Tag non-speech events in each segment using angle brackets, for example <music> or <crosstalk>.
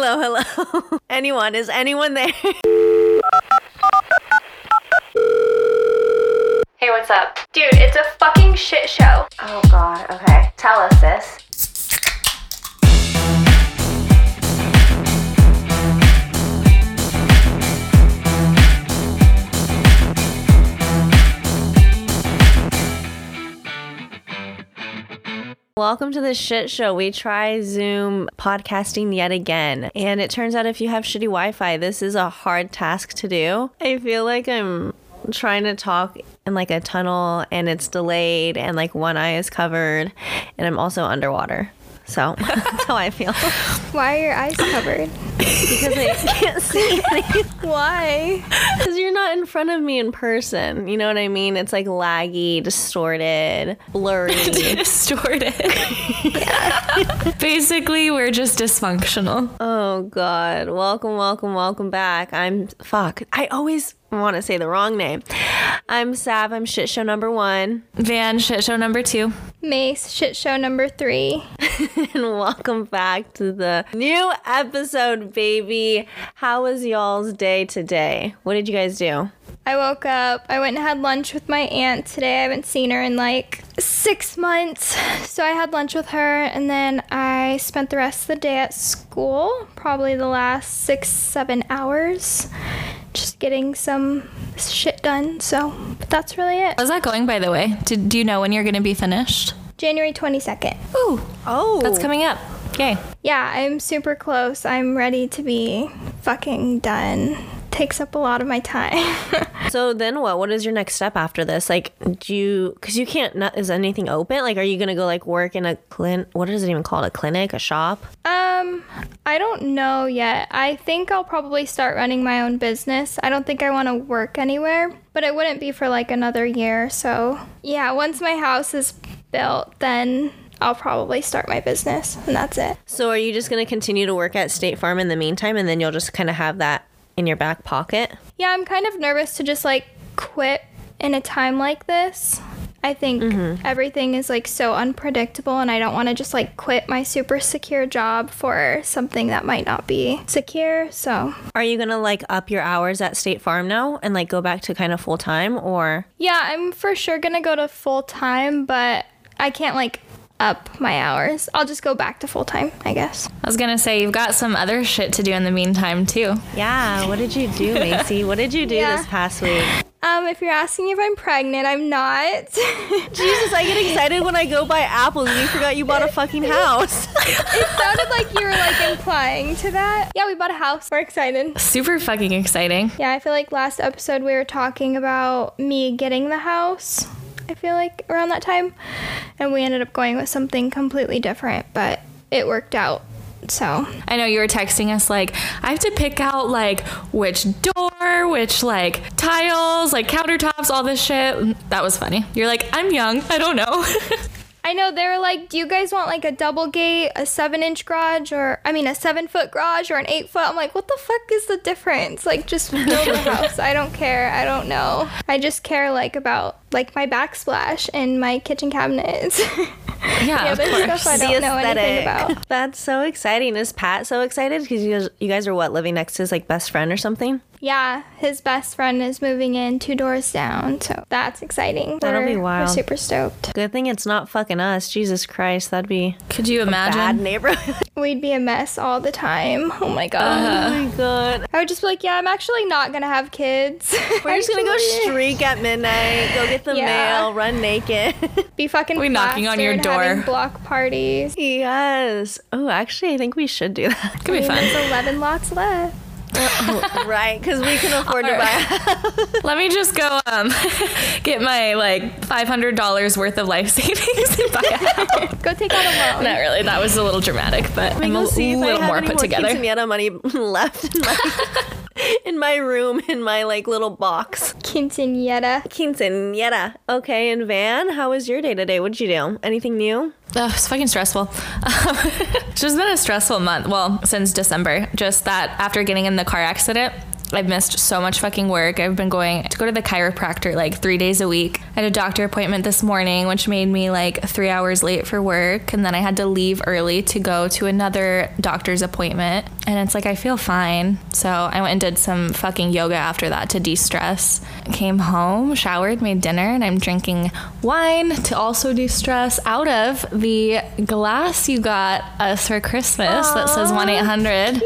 Hello, hello. <laughs> anyone? Is anyone there? Hey, what's up? Dude, it's a fucking shit show. oh God. Okay. Tell us this. Welcome to the shit show. We try Zoom podcasting yet again. And it turns out if you have shitty Wi Fi, this is a hard task to do. I feel like I'm trying to talk in like a tunnel and it's delayed and like one eye is covered and I'm also underwater. So <laughs> that's how I feel. Why are your eyes covered? Because I <laughs> can't see anything. Why? Because you're not in front of me in person. You know what I mean? It's like laggy, distorted, blurry. <laughs> distorted. <laughs> Basically, we're just dysfunctional. oh God. Welcome, welcome, welcome back. I'm fuck. I always want to say the wrong name. I'm Sav. I'm shit show number one. Van shit show number two. Mace shit show number three. and welcome back to the new episode, baby. How was y'all's day today? What did you guys do? I woke up. I went and had lunch with my aunt today. I haven't seen her in like six months. <laughs> So I had lunch with her and then I spent the rest of the day at school, probably the last six, seven hours, just getting some shit done. So but that's really it. How's that going, by the way? Do, do you know when you're going to be finished? January 22nd. Ooh, Oh, that's coming up. Yay. Yeah, I'm super close. I'm ready to be fucking done. Takes up a lot of my time. <laughs> So then what? What is your next step after this? Like, do you, because you can't, not, is anything open? Like, are you going to go like work in a clin, what is it even called? A clinic, a shop? Um, I don't know yet. I think I'll probably start running my own business. I don't think I want to work anywhere, but it wouldn't be for like another year. So, yeah, once my house is built, then I'll probably start my business, and that's it. So are you just going to continue to work at State Farm in the meantime and then you'll just kind of have that in your back pocket? Yeah, I'm kind of nervous to just like quit in a time like this. I think mm-hmm. everything is like so unpredictable, and I don't want to just like quit my super secure job for something that might not be secure. So, Are you going to like up your hours at State Farm now and like go back to kind of full time or? yeah, I'm for sure gonna go to full time, but I can't like up my hours. I'll just go back to full time, I guess. I was going to say, you've got some other shit to do in the meantime, too. Yeah. What did you do, <laughs> Macy? What did you do Yeah. this past week? Um, if you're asking if I'm pregnant, I'm not. <laughs> Jesus, I get excited when I go buy apples you forgot you bought a fucking <laughs> house. it sounded like you were like implying to that. Yeah, we bought a house. We're excited. Super fucking exciting. Yeah, I feel like last episode we were talking about me getting the house. I feel like around that time. And we ended up going with something completely different, but it worked out. So, I know you were texting us like, I have to pick out like which door, which like tiles, like countertops, all this shit. Mm, that was funny. You're like, I'm young. I don't know. <laughs> I know they were like, "Do you guys want like a double gate, a seven inch garage, or I mean a seven foot garage or an eight foot?" I'm like, "What the fuck is the difference? Like, just <laughs> build a house. I don't care. I don't know. I just care like about like my backsplash and my kitchen cabinets. <laughs> yeah, yeah, of course. stuff I don't know anything about. <laughs> That's so exciting. Is Pat so excited? Because you guys, you guys are what, living next to his like best friend or something? Yeah, his best friend is moving in two doors down, so that's exciting. That'll We're- be wild. We're super stoked. Good thing it's not fucking us. Jesus Christ, that'd be Could you bad imagine? neighborhood. <laughs> We'd be a mess all the time. Oh my oh god. oh my god. I would just be like, yeah, I'm actually not gonna have kids. <laughs> We're just gonna go streak at midnight, go get the Yeah. mail, run naked. <laughs> Be fucking We knocking on your door. block parties. yes. Oh, actually, I think we should do that. Could be fun. There's 11 lots left. <laughs> right, because we can afford to buy. Let me just go um <laughs> get my like five hundred dollars worth of life <laughs> savings and buy a house. Go take out a loan. Not really. That was a little dramatic, but I'm a Go see if I little have more any put together. quinceañera money left in my, room, in my like little box. Quinceañera. Quinceañera. Okay, and Van, how was your day today? What did you do? Anything new? Ugh, it's fucking stressful. <laughs> it's just been a stressful month. Well, since December. Just that after getting in the car accident, I've missed so much fucking work. I've been going to go to the chiropractor like three days a week. I had a doctor appointment this morning, which made me like three hours late for work. And then I had to leave early to go to another doctor's appointment. And it's like, I feel fine. So I went and did some fucking yoga after that to de stress. Came home, showered, made dinner, and I'm drinking wine to also de stress out of the glass you got us for Christmas that says 1 800.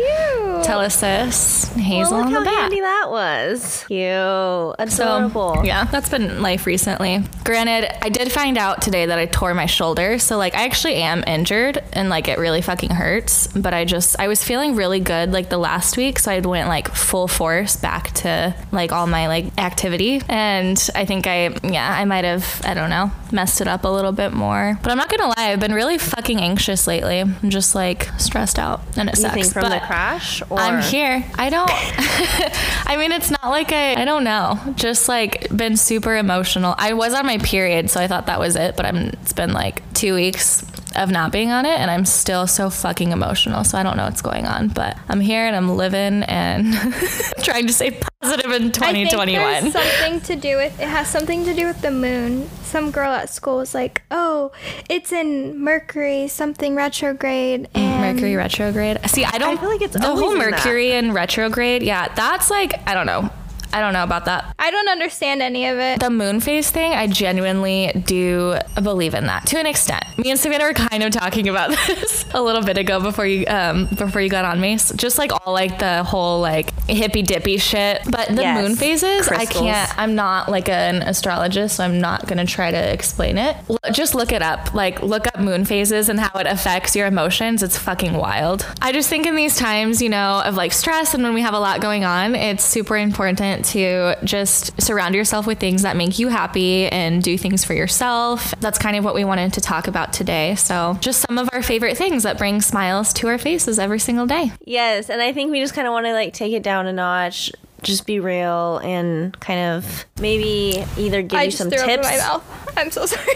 Telesis Hazel Well, on look the how back. handy that was. Cute. So, Adorable. yeah, that's been life recently. Granted, I did find out today that I tore my shoulder. So, like, I actually am injured and, like, it really fucking hurts. But I just, I was feeling really good, like, the last week. So I went, like, full force back to, like, all my, like, activity. And I think I, yeah, I might have, I don't know, messed it up a little bit more. But I'm not gonna lie, I've been really fucking anxious lately. I'm just, like, stressed out. And it You sucks. from but the crash? Or I'm here. I don't. <laughs> I mean, it's not like I. I don't know. Just like been super emotional. I was on my period, so I thought that was it. But I'm. It's been like two weeks of not being on it, and I'm still so fucking emotional. So I don't know what's going on. But I'm here and I'm living and <laughs> trying to stay positive in 2021. I think 2021. there's something to do with it has something to do with the moon. Some girl at school was like, "Oh, it's in Mercury, something retrograde." Mm, and Mercury retrograde. See, I don't feel like it's the whole. Mercury in retrograde. Yeah, that's like I don't know. I don't know about that. I don't understand any of it. The moon phase thing, I genuinely do believe in that to an extent. Me and Savannah were kind of talking about <laughs> this a little bit ago before you um before you got on me. So just like all like the whole like hippy dippy shit. But the Yes. moon phases, I can't. I'm not like an astrologist, so I'm not gonna try to explain it. L- just look it up. Like look up moon phases and how it affects your emotions. It's fucking wild. I just think in these times, you know, of like stress and when we have a lot going on, it's super important to just surround yourself with things that make you happy and do things for yourself. That's kind of what we wanted to talk about today. So, just some of our favorite things that bring smiles to our faces every single day. Yes, and I think we just kind of want to like take it down a notch, just be real, and kind of maybe either give I you just some threw tips. up in my mouth. I'm so sorry. <laughs>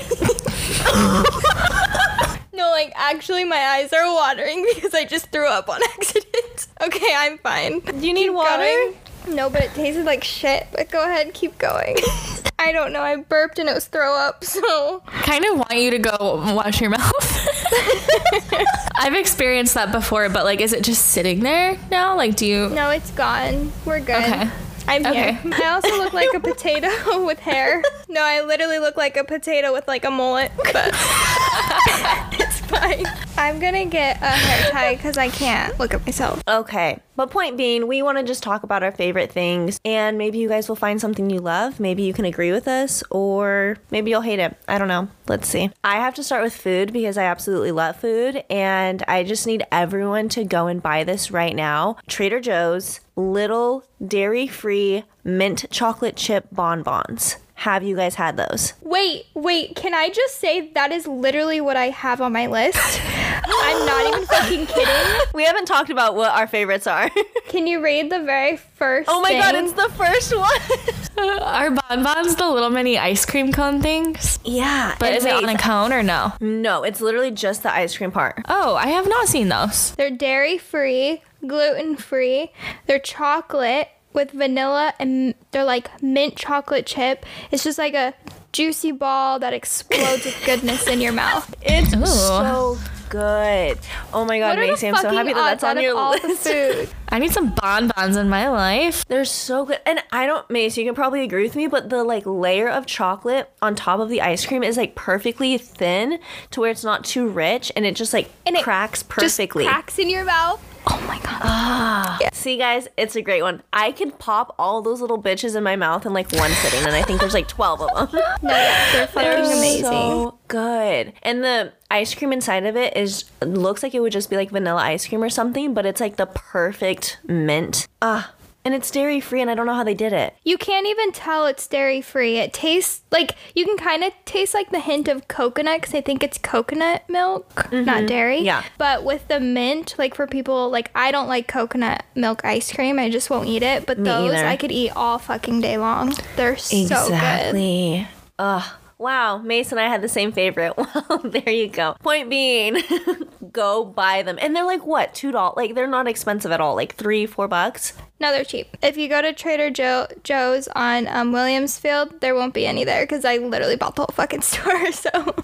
no, like actually, my eyes are watering <laughs> because I just threw up on <laughs> accident. Okay, I'm fine. Do you need Keep water? going. No, but it tasted like shit. But go ahead, keep going. <laughs> I don't know. I burped and it was throw up. So kind of want you to go wash your mouth. <laughs> I've experienced that before, but like, is it just sitting there now? Like, do you? no, it's gone. We're good. Okay. I'm Okay. here. I also look like a <laughs> potato with hair. No, I literally look like a potato with like a mullet, but fine. I'm gonna get a hair tie because I can't look at myself. Okay. But point being, we want to just talk about our favorite things and maybe you guys will find something you love. Maybe you can agree with us or maybe you'll hate it. I don't know. Let's see. I have to start with food because I absolutely love food and I just need everyone to go and buy this right now. Trader Joe's little dairy-free mint chocolate chip bonbons. Have you guys had those? Wait, wait, can I just say that is literally what I have on my list? I'm not even <gasps> fucking kidding. We haven't talked about what our favorites are. <laughs> Can you read the very first oh my god, it's the first one. <laughs> our bonbons the little mini ice cream cone things? yeah, But and is it on a cone or no? No, it's literally just the ice cream part. Oh, I have not seen those. They're dairy free, gluten free. They're chocolate with vanilla and they're like mint chocolate chip. It's just like a juicy ball that explodes with goodness in your mouth. It's Ooh. so good. Oh my god, What Macy, I'm so happy that that's on out your of all list. the <laughs> food? I need some bonbons in my life. They're so good. And I don't, Mace, you can probably agree with me, but the like layer of chocolate on top of the ice cream is like perfectly thin to where it's not too rich and it just like And it cracks Just perfectly. cracks in your mouth. Oh my god. See, guys, it's a great one. I could pop all those little bitches in my mouth in like one sitting, and I think there's like 12 of them. <laughs> No, they're fucking They're amazing. so good. And the ice cream inside of it is looks like it would just be like vanilla ice cream or something, but it's like the perfect mint. Ah, and it's dairy free, and I don't know how they did it. You can't even tell it's dairy free. It tastes like you can kind of taste like the hint of coconut because I think it's coconut milk, not mm-hmm. dairy. Yeah. But with the mint, like for people like I don't like coconut milk ice cream. I just won't eat it. But Me those either. I could eat all fucking day long. They're so good. exactly. Ugh. Wow, Mace and I had the same favorite. <laughs> Well, there you go. Point being, <laughs> go buy them. And they're like, what, $2? Like, they're not expensive at all. Like, three, four bucks. No, they're cheap. If you go to Trader Joe Joe's on um, Williamsfield, there won't be any there because I literally bought the whole fucking <laughs> store. So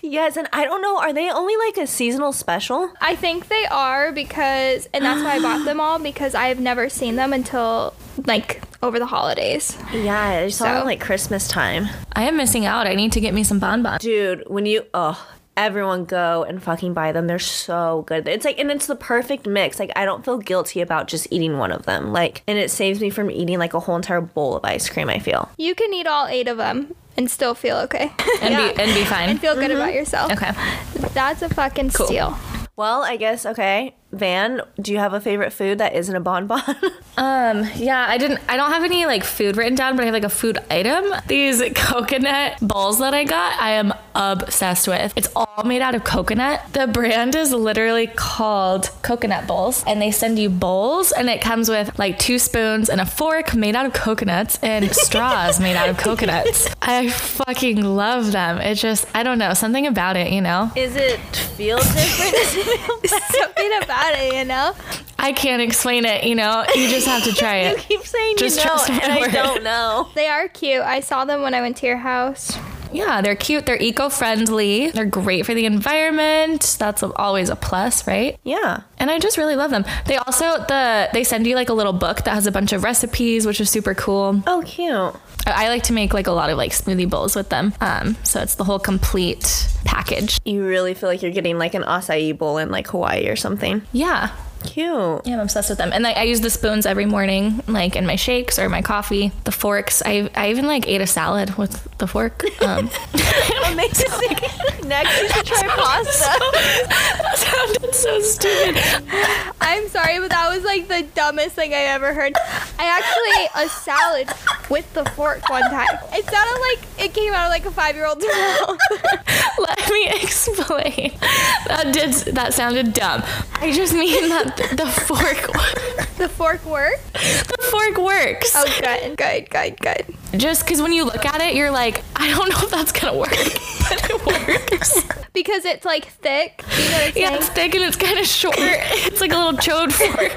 Yes, and I don't know, are they only like a seasonal special? I think they are because, and that's why I bought them all because I have never seen them until like over the holidays. Yeah, I saw So- like Christmas time. I am missing out. I need to get me some bonbons. Dude, when you, oh, everyone go and fucking buy them. They're so good. It's like, and it's the perfect mix. Like, I don't feel guilty about just eating one of them. Like, and it saves me from eating like a whole entire bowl of ice cream, I feel. You can eat all eight of them and still feel okay <laughs> And be and be fine. and feel good mm-hmm. about yourself. Okay. That's a fucking steal. Well, I guess, okay. Van, do you have a favorite food that isn't a bonbon? <laughs> Um, yeah, I didn't I don't have any like food written down, but I have like a food item. These coconut balls that I got, I am obsessed with. It's all made out of coconut. The brand is literally called Coconut Bowls, and they send you bowls and it comes with like two spoons and a fork made out of coconuts and <laughs> straws made out of coconuts. <laughs> I fucking love them. It just I don't know, something about it, you know. Is it feel different? Something about it, you know? I can't explain it, you know. You just have to <laughs> try you it. keep saying Just you know, trust my and I word. don't know. They are cute. I saw them when I went to your house. Yeah, they're cute. They're eco-friendly. They're great for the environment. That's always a plus, right? Yeah. And I just really love them. They also the they send you like a little book that has a bunch of recipes, which is super cool. Oh, cute. I I like to make like a lot of like smoothie bowls with them. Um, so it's the whole complete package. You really feel like you're getting like an acai bowl in like Hawaii or something. Yeah. Cute. Yeah, I'm obsessed with them. And like I use the spoons every morning, like in my shakes or my coffee. The forks. I I even like ate a salad with the fork. Um, <laughs> Amazing. <laughs> Next, you should try pasta. <laughs> that sounded so stupid. I'm sorry, but that was like the dumbest thing I ever heard. I actually ate a salad with the fork one time. It sounded like it came out of like a five year old's mouth. Let me explain. That did that sounded dumb. I just mean that <laughs> the, fork the fork worked? the fork works. Oh, good, good, good, good. Just because when you look at it, you're like, I don't know if that's gonna work, but it works. <laughs> Because it's like thick. You know yeah, it's thick and it's kind of short. <laughs> It's like a little chode fork.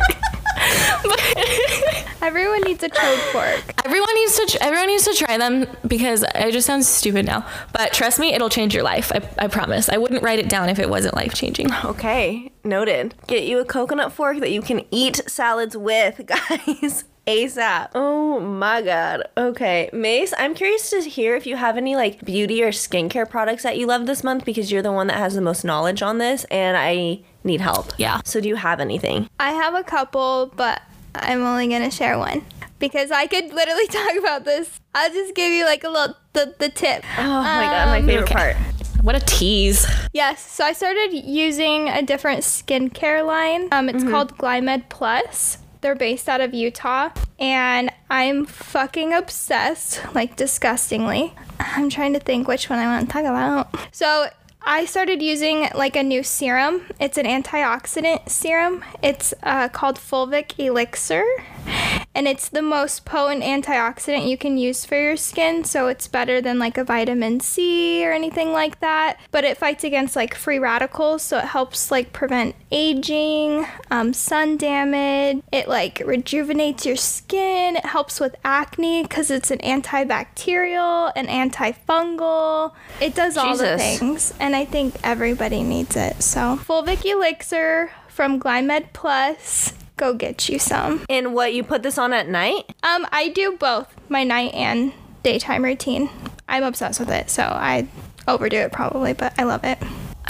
But <laughs> Everyone needs a toad fork. everyone needs to tr- everyone needs to try them because it just sounds stupid now. But trust me, it'll change your life. I, I promise. I wouldn't write it down if it wasn't life changing. Okay, noted. Get you a coconut fork that you can eat salads with, <laughs> guys. ASAP. Oh my god. Okay, Mace, I'm curious to hear if you have any like beauty or skincare products that you love this month because you're the one that has the most knowledge on this and I need help. Yeah. So do you have anything? I have a couple, but I'm only gonna share one because I could literally <laughs> talk about this. I'll just give you like a little the, the tip. Oh my god, my favorite okay. part. What a tease. Yes, so I started using a different skincare line. Um, it's called Glymed Plus. They're based out of Utah, and I'm fucking obsessed, <laughs> like disgustingly. I'm trying to think which one I want to talk about. So I started using like a new serum. It's an antioxidant serum. It's uh, called Fulvic Elixir, and it's the most potent antioxidant you can use for your skin. So it's better than like a vitamin C or anything like that. But it fights against like free radicals, so it helps like prevent aging, um, sun damage. It like rejuvenates your skin. It helps with acne because it's an antibacterial and antifungal. It does all the things, and I think everybody needs it. So Fulvic Elixir from Glymed Plus. Go get you some. And what you put this on at night? Um, I do both my night and daytime routine. I'm obsessed with it, so I overdo it probably, but I love it.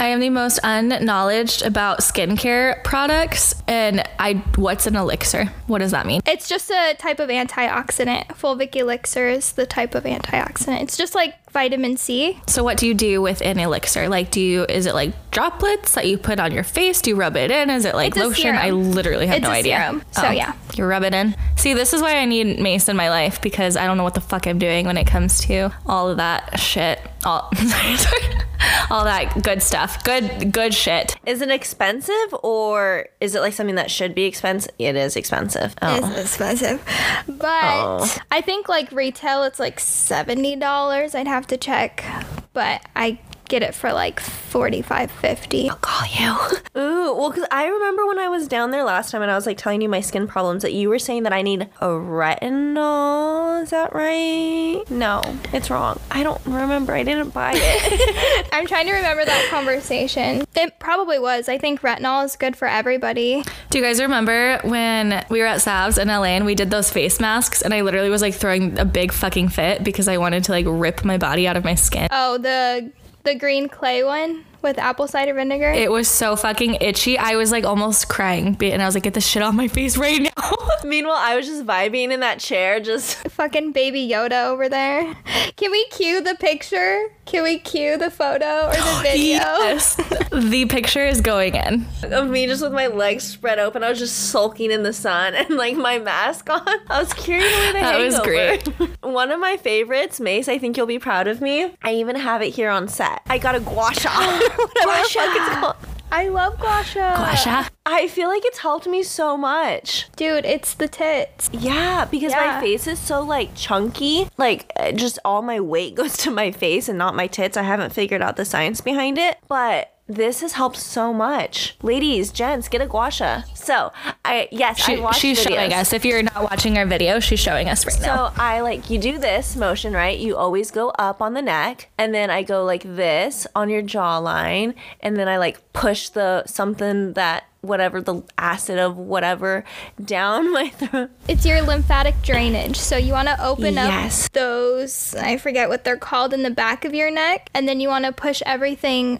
I am the most unknowledged about skincare products, and I what's an elixir? What does that mean? It's just a type of antioxidant. Fulvic Elixir is the type of antioxidant. It's just like vitamin C. So what do you do with an elixir? Like, do you is it like droplets that you put on your face? Do you rub it in? Is it like It's lotion? I literally have It's no a idea. serum. So, oh, yeah. you rub it in. See, this is why I need Mace in my life because I don't know what the fuck I'm doing when it comes to all of that shit. All <laughs> <laughs> all that good stuff. Good good shit. Is it expensive or is it like something that should be expensive? It is expensive. Oh. It's expensive. But Oh. I think like retail it's like $70. I'd have to check. But I get it for like 45 50 I'll call you. <laughs> Ooh, well, because I remember when I was down there last time and I was like telling you my skin problems that you were saying that I need a retinol. Is that right? No, it's wrong. I don't remember. I didn't buy it. <laughs> <laughs> i'm trying to remember that conversation it probably was i think retinol is good for everybody Do you guys remember when we were at Savs in LA and we did those face masks and I literally was like throwing a big fucking fit because I wanted to like rip my body out of my skin? oh the the green clay one with apple cider vinegar It was so fucking itchy. I was like almost crying and I was like, get this shit off my <laughs> face right now. <laughs> Meanwhile, I was just vibing in that chair, just <laughs> fucking baby yoda over there can we cue the picture can we cue the photo or the <gasps> video yes. the picture is going in. of me just with my legs spread open. I was just sulking in the sun and like my mask on. I was carrying away the That was great. One of my favorites, Mace, I think you'll be proud of me. I even have it here on set. I got a gua sha. Whatever the fuck it's called. i love gua sha Asha. I feel like it's helped me so much. dude it's the tits Yeah, because Yeah. my face is so like chunky. Like uh, just all my weight <laughs> goes to my face and not my tits. I haven't figured out the science behind it, but this has helped so much. Ladies, gents, get a gua sha. So, I yes, She, I watched she's showing videos. us. If you're not watching our video, she's showing us right now. So I like you do this motion, right? You always go up on the neck, and then I go like this on your jawline, and then I like push the something that whatever the acid of whatever down <laughs> my throat. It's your lymphatic drainage. So you want to open Yes. up those, I forget what they're called, in the back of your neck. And then you want to push everything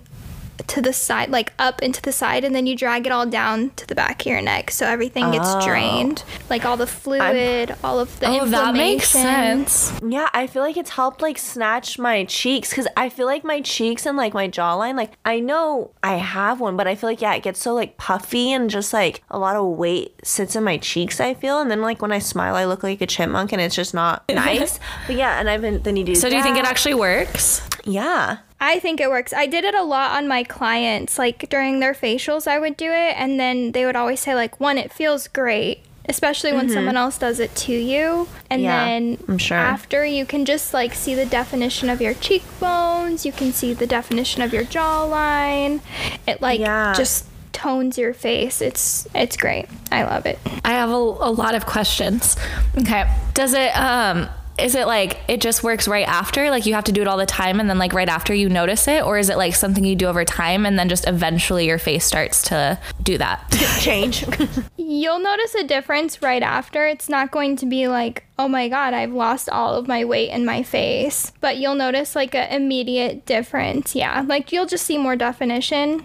to the side, like up into the side. And then you drag it all down to the back of your neck. So everything gets Oh. drained. Like all the fluid, all of the oh, that makes sense. Yeah, I feel like it's helped like snatch my cheeks because I feel like my cheeks and like my jawline, like I know I have one, but I feel like yeah, it gets so like puffy and just like a lot of weight sits in my cheeks. I feel, and then like when I smile, I look like a chipmunk, and it's just not <laughs> nice. but yeah, and I've been then you do. So do you think it actually works? Yeah. I think it works. I did it a lot on my clients. Like during their facials, I would do it, and then they would always say, like, one, it feels great, especially when someone else does it to you. And Mm-hmm. Yeah, then I'm sure. after, you can just like see the definition of your cheekbones, you can see the definition of your jawline. It like Yeah. just tones your face. It's it's great. I love it. I have a, a lot of questions. Okay. Does it um is it like it just works right after? Like you have to do it all the time and then like right after you notice it or is it like something you do over time and then just eventually your face starts to do that? <laughs> Change. <laughs> You'll notice a difference right after. It's not going to be like, oh my god, I've lost all of my weight in my face. But you'll notice like an immediate difference. Yeah. Like you'll just see more definition.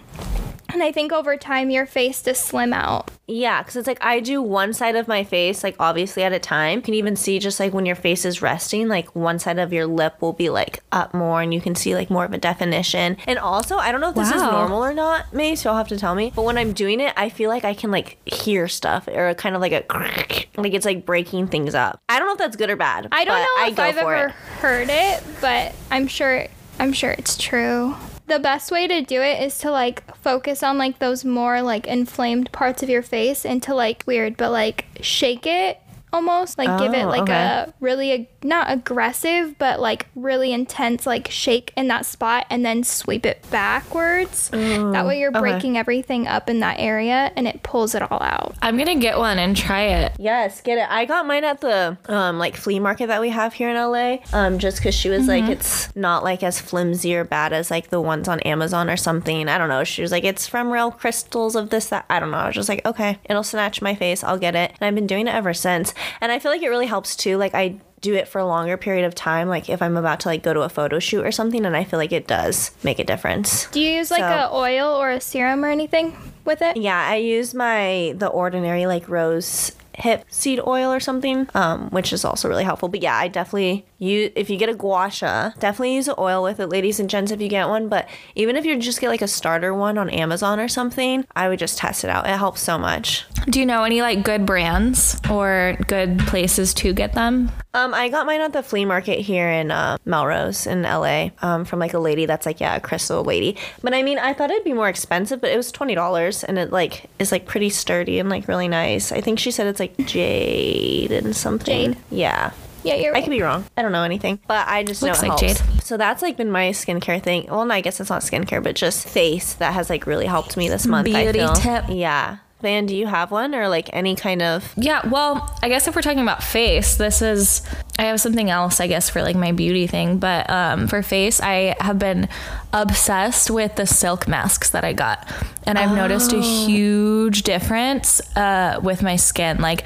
And I think over time your face to slim out. yeah, because it's like I do one side of my face, like obviously at a time. You can even see just like when your face is resting, like one side of your lip will be like up more and you can see like more of a definition. And also, I don't know if this is normal or not, May, so you'll have to tell me. But when I'm doing it, I feel like I can like hear stuff or kind of like a <laughs> like it's like breaking things up. I don't know if that's good or bad. I don't know I if I've for ever it. heard it, but I'm sure I'm sure it's true. The best way to do it is to like focus on like those more like inflamed parts of your face and to like weird, but like shake it almost like give it Oh, like okay. a really not aggressive but like really intense like shake in that spot and then sweep it backwards that way you're okay. breaking everything up in that area and it pulls it all out I'm going to get one and try it. Yes, get it. I got mine at the um like flea market that we have here in LA. Um, just because she was like, it's not like as flimsy or bad as like the ones on Amazon or something. I don't know. She was like, it's from real crystals of this that. I don't know. I was just like, okay, it'll snatch my face. I'll get it. And I've been doing it ever since. And I feel like it really helps too. Like I do it for a longer period of time. Like if I'm about to like go to a photo shoot or something, and I feel like it does make a difference. do you use like So- a oil or a serum or anything with it Yeah, I use my the ordinary like rose hip seed oil or something, um, which is also really helpful. But yeah, I definitely use if you get a gua sha, definitely use an oil with it, ladies and gents, if you get one. But even if you just get like a starter one on Amazon or something, I would just test it out. It helps so much. Do you know any like good brands or good places to get them? Um, I got mine at the flea market here in uh, Melrose in LA um, from like a lady that's like yeah a crystal lady. But I mean, I thought it'd be more expensive, but it was twenty dollars, and it like is like pretty sturdy and like really nice. I think she said it's like jade and something. Jade. Yeah. Yeah you're I could be wrong. I don't know anything, but I just Looks know it like helps. jade. So that's like been my skincare thing. Well, no, I guess it's not skincare, but just face that has like really helped me this month. I Beauty tip. Yeah. Van, do you have one or like any kind of? Yeah, well, I guess if we're talking about face, this is I have something else I guess for like my beauty thing, but um for face, I have been obsessed with the silk masks that I got. And I've noticed a huge difference uh with my skin like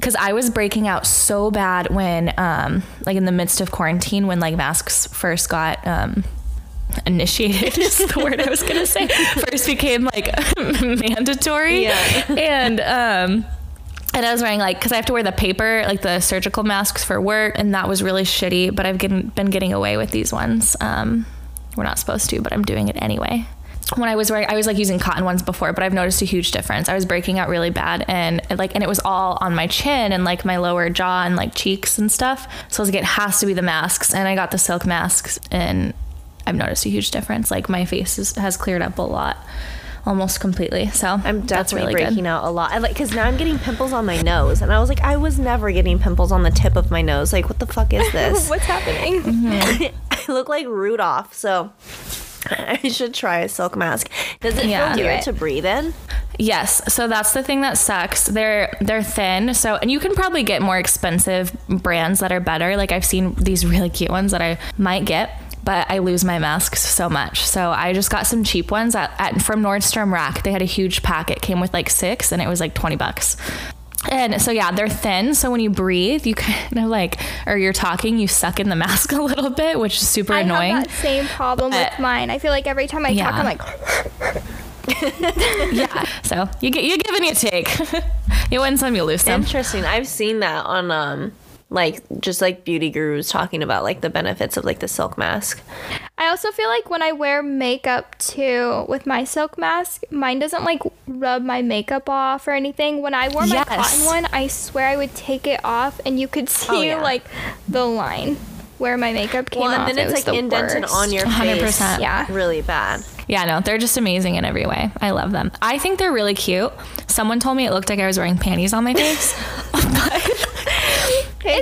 cuz I was breaking out so bad when um like in the midst of quarantine when like masks first got um initiated <laughs> is the word I was gonna say. <laughs> First became like <laughs> mandatory. Yeah. And um and I was wearing like because I have to wear the paper, like the surgical masks for work, and that was really shitty. But I've getting, been getting away with these ones. Um, we're not supposed to, but I'm doing it anyway. When I was wearing, I was like using cotton ones before, but I've noticed a huge difference. I was breaking out really bad, and like, and it was all on my chin and like my lower jaw and like cheeks and stuff. So I was like, it has to be the masks, and I got the silk masks, and I've noticed a huge difference. Like my face is, has cleared up a lot, almost completely. So I'm definitely really breaking good. out a lot. I like because now I'm getting pimples on my nose, and I was like, I was never getting pimples on the tip of my nose. Like, what the fuck is <laughs> this? What's happening? <laughs> I look like Rudolph, so <laughs> I should try a silk mask. Does it Yeah. feel weird to breathe in? Yes, so that's the thing that sucks. They're they're thin. So and you can probably get more expensive brands that are better. Like I've seen these really cute ones that I might get, but I lose my masks so much. So I just got some cheap ones at, at from Nordstrom Rack. They had a huge pack. It came with like 6 and it was like 20 bucks. And so yeah, they're thin. So when you breathe, you kind of like, or you're talking, you suck in the <laughs> mask a little bit, which is super I annoying. have that same problem But- with mine. I feel like every time I Yeah. talk, I'm like, <laughs> yeah. So you get you give and you take. <laughs> you win some, you lose some. Interesting. I've seen that on um like just like beauty gurus talking about like the benefits of like the silk mask. I also feel like when I wear makeup too with my silk mask, mine doesn't like rub my makeup off or anything. When I wore my Yes. cotton one, I swear I would take it off and you could <laughs> oh, see Oh, yeah. like the line where my makeup came Well, off. and then It it's was like the indented worst. on your face. 100%. Yeah. Really bad. Yeah, no, they're just amazing in every way. I love them. I think they're really cute. Someone told me it looked like I was wearing panties on my face. <laughs>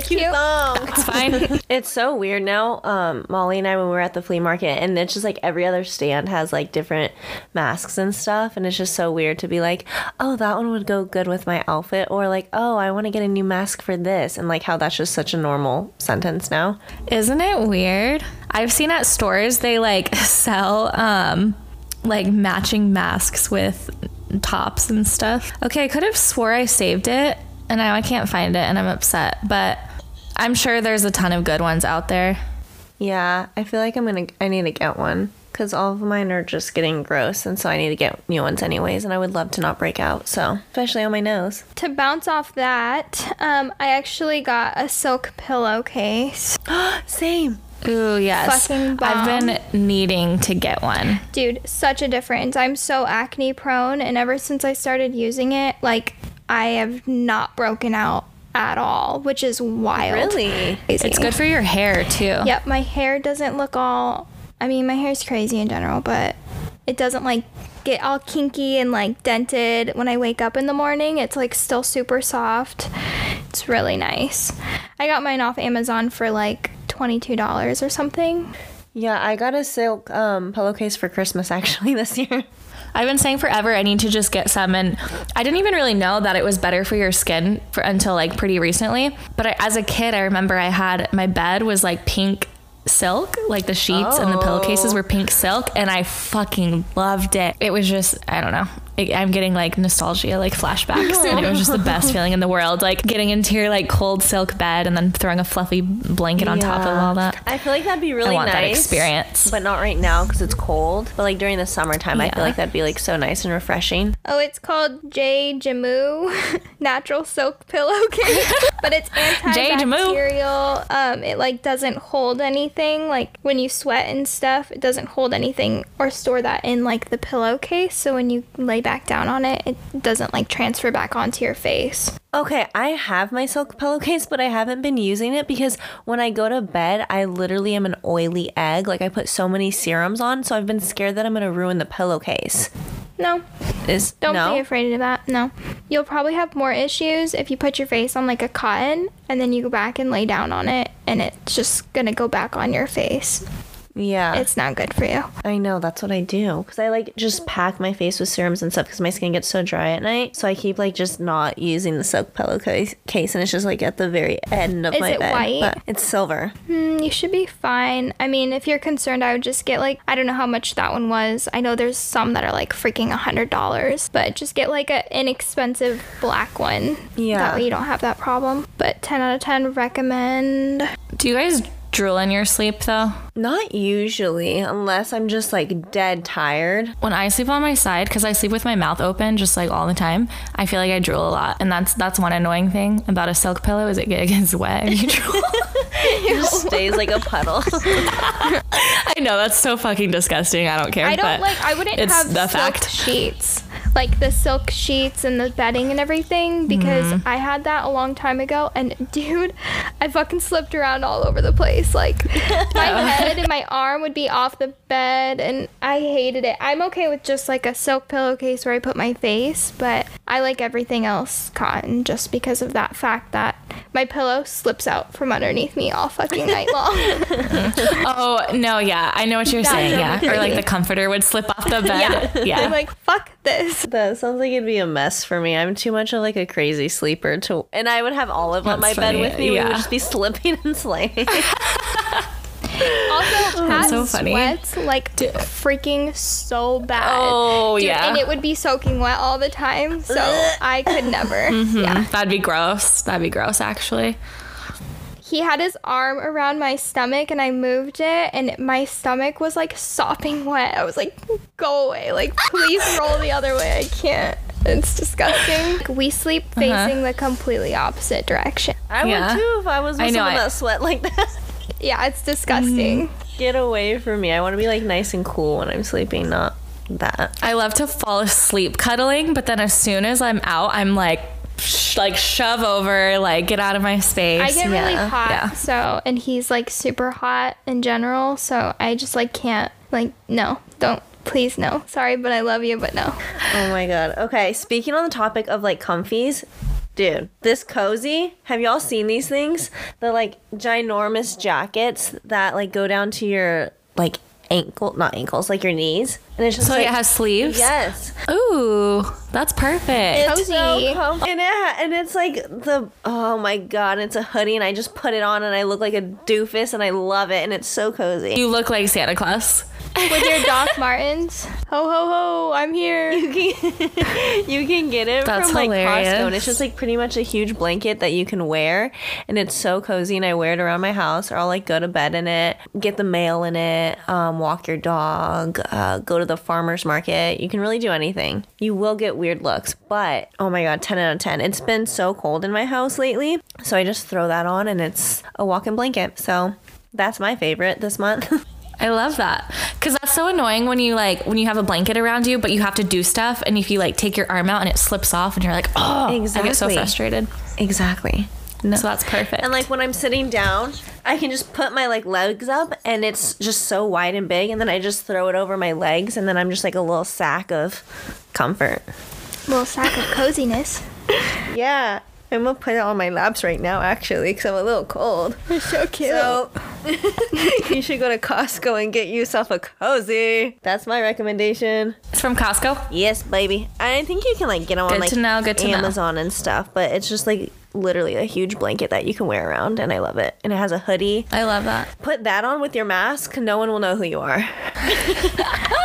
It's cute. It's <laughs> fine. It's so weird now. Um, Molly and I, when we were at the flea market, and it's just like every other stand has like different masks and stuff, and it's just so weird to be like, oh, that one would go good with my outfit, or like, oh, I want to get a new mask for this, and like how that's just such a normal sentence now. Isn't it weird? I've seen at stores they like <laughs> sell um like matching masks with tops and stuff. Okay, I could have swore I saved it and now I can't find it and I'm upset, but I'm sure there's a ton of good ones out there. Yeah, I feel like I'm gonna, I need to get one because all of mine are just getting gross, and so I need to get new ones anyways, and I would love to not break out, so especially on my nose. To bounce off that, um, I actually got a silk pillowcase. <gasps> Same. Ooh, yes. Fucking bomb. I've been needing to get one. Dude, such a difference. I'm so acne prone, and ever since I started using it, like, I have not broken out at all, which is wild. Really? Crazy. It's good for your hair too. Yep, my hair doesn't look all. I mean, my hair's crazy in general, but it doesn't like get all kinky and like dented when I wake up in the morning. It's like still super soft. It's really nice. I got mine off Amazon for like $22 or something. Yeah, I got a silk um, pillowcase for Christmas <laughs> actually this year. I've been saying forever I need to just get some and I didn't even really know that it was better for your skin for until like pretty recently. But I, as a kid, I remember I had my bed was like pink silk, like the sheets and the pillowcases oh. were pink silk and I fucking loved it. It was just I don't know. I- I'm getting like nostalgia, like flashbacks, and it was just the best <laughs> feeling in the world. Like getting into your like cold silk bed and then throwing a fluffy blanket on top of Yeah. all that. I feel like that'd be really want that nice. experience. But not right now because it's cold. But like during the summertime, I feel like that'd be like so nice and refreshing. Oh, it's called J. Jimoo <laughs> Natural Silk Pillowcase, <laughs> but it's J. Jimoo. antibacterial. Um, it like doesn't hold anything. Like when you sweat and stuff, it doesn't hold anything or store that in like the pillowcase. So when you lay back down on it, it doesn't like transfer back onto your face. Okay, I have my silk pillowcase, but I haven't been using it because when I go to bed, I literally am an oily egg. Like I put so many serums on, so I've been scared that I'm gonna ruin the pillowcase. No, Is don't no? be afraid of that. No, you'll probably have more issues if you put your face on like a cotton and then you go back and lay down on it, and it's just gonna go back on your face. Yeah. it's not good for you. I know that's what I do because I like just pack my face with serums and stuff because my skin gets so dry at night. So I keep like just not using the silk pillowcase, case, and it's just like at the very end of Is my it bed. white? But it's silver. Mm, you should be fine. I mean, if you're concerned, I would just get like I don't know how much that one was. I know there's some that are like freaking a hundred dollars, but just get like an inexpensive black one. Yeah. That way you don't have that problem. But ten out of ten recommend. Do you guys drool in your sleep though? Not usually, unless I'm just like dead tired. When I sleep on my side, because I sleep with my mouth open just like all the time, I feel like I drool a lot, and that's that's one annoying thing about a silk pillow is it <laughs> gets wet and you drool. <laughs> It just stays like a puddle. <laughs> I know that's so fucking disgusting. I don't care. I don't like. I wouldn't it's have the fact. sheets, like the silk sheets and the bedding and everything, because Mm-hmm. I had that a long time ago. And <laughs> dude, I fucking slipped around all over the place. Like <laughs> my head and my arm would be off the bed, and I hated it. I'm okay with just like a silk pillowcase where I put my face, but I like everything else cotton just because of that fact that my pillow slips out from underneath me all fucking night long. <laughs> Oh no, yeah, I know what you're That saying. Yeah, or like the <laughs> comforter would slip off the bed. Yeah, I'm like, fuck this. that sounds like it'd be a mess for me. I'm too much of like a crazy sleeper to, and I would have Olive on my That's bed with me. We yeah. would just be slipping and sliding. <laughs> <laughs> Also, Pat so funny. sweats like freaking so bad. Oh, Dude, yeah. and it would be soaking wet all the time, so I could never. <laughs> Mm-hmm. Yeah, that'd be gross. That'd be gross, actually. he had his arm around my stomach, and I moved it, and my stomach was like sopping wet. I was like, "Go away! Like, please <laughs> roll the other way. I can't." It's disgusting. We sleep Uh-huh. facing the completely opposite direction. I Yeah. would too if I was with I know, someone I- that sweat like that. Yeah, it's disgusting. Mm. Get away from me. I want to be like nice and cool when I'm sleeping, not that. I love to fall asleep cuddling, but then as soon as I'm out, I'm like, sh- like shove over, like get out of my space. I get really hot, Yeah. so and he's like super hot in general, so I just like can't like no, don't please no. Sorry, but I love you, but no. Oh my god. Okay, speaking on the topic of like comfies, dude, this cozy. Have y'all seen these things? The like ginormous jackets that like go down to your like ankle, not ankles, like your knees, and it's just so like it has sleeves. yes. Ooh, that's perfect. It's so Cozy. comfy. And, it and it's like the oh my god, it's a hoodie and I just put it on and I look like a doofus and I love it and it's so cozy. you look like Santa Claus. <laughs> With your Doc <laughs> Martens. Ho ho ho, I'm here. <laughs> you can get it That's from like Costco and it's just like pretty much a huge blanket that you can wear and it's so cozy and I wear it around my house or I'll like go to bed in it, get the mail in it, um, walk your dog, uh, go to the farmer's market. You can really do anything. You will get weird looks, but oh my god, 10 out of 10. It's been so cold in my house lately, so I just throw that on and it's a walk-in blanket. So that's my favorite this month. I love that because that's so annoying when you like when you have a blanket around you, but you have to do stuff, and if you like take your arm out and it slips off, and you're like, oh, I get so frustrated. exactly. No. So that's perfect. And like when I'm sitting down, I can just put my like legs up and it's just so wide and big and then I just throw it over my legs and then I'm just like a little sack of comfort. Little sack of coziness. <laughs> Yeah. I'm gonna put it on my laps right now actually because I'm a little cold. You're so cute. So <laughs> you should go to Costco and get yourself a cozy. That's my recommendation. it's from Costco. Yes, baby. I think you can like get them on like to know, good to know. Amazon and stuff, but it's just like literally a huge blanket that you can wear around and I love it. And it has a hoodie. I love that. Put that on with your mask, no one will know who you are. <laughs>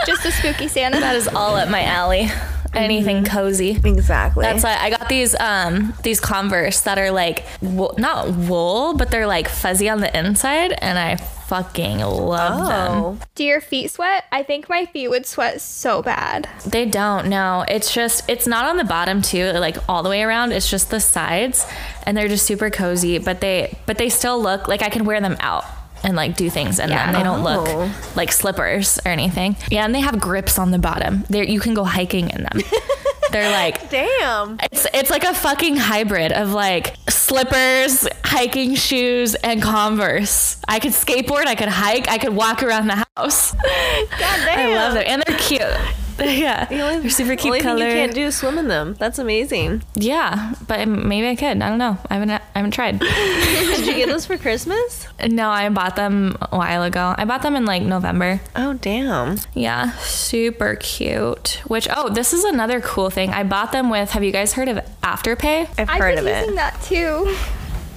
Just a spooky Santa. That is all up my alley. Anything cozy. Exactly. That's why I got these um these Converse that are like wool, not wool, but they're like fuzzy on the inside, and I fucking love them. oh. Do your feet sweat? I think my feet would sweat so bad. They don't. No, it's just it's not on the bottom too, like all the way around. It's just the sides, and they're just super cozy. But they but they still look like I can wear them out and like do things in them. They don't Oh. look like slippers or anything. Yeah, and they have grips on the bottom. There you can go hiking in them. <laughs> they're like Damn. It's it's like a fucking hybrid of like slippers, hiking shoes, and Converse. I could skateboard, I could hike, I could walk around the house. God damn. <laughs> I love them, and they're cute. <laughs> yeah, they're super cute Only thing color. you can't do is swim in them. That's amazing. Yeah, but maybe I could. I don't know. I haven't. I haven't tried. <laughs> Did you get <laughs> those for Christmas? no, I bought them a while ago. I bought them in like November. Oh damn. Yeah, super cute. Which oh, this is another cool thing. I bought them with. Have you guys heard of Afterpay? I've I've heard been of it. using that too.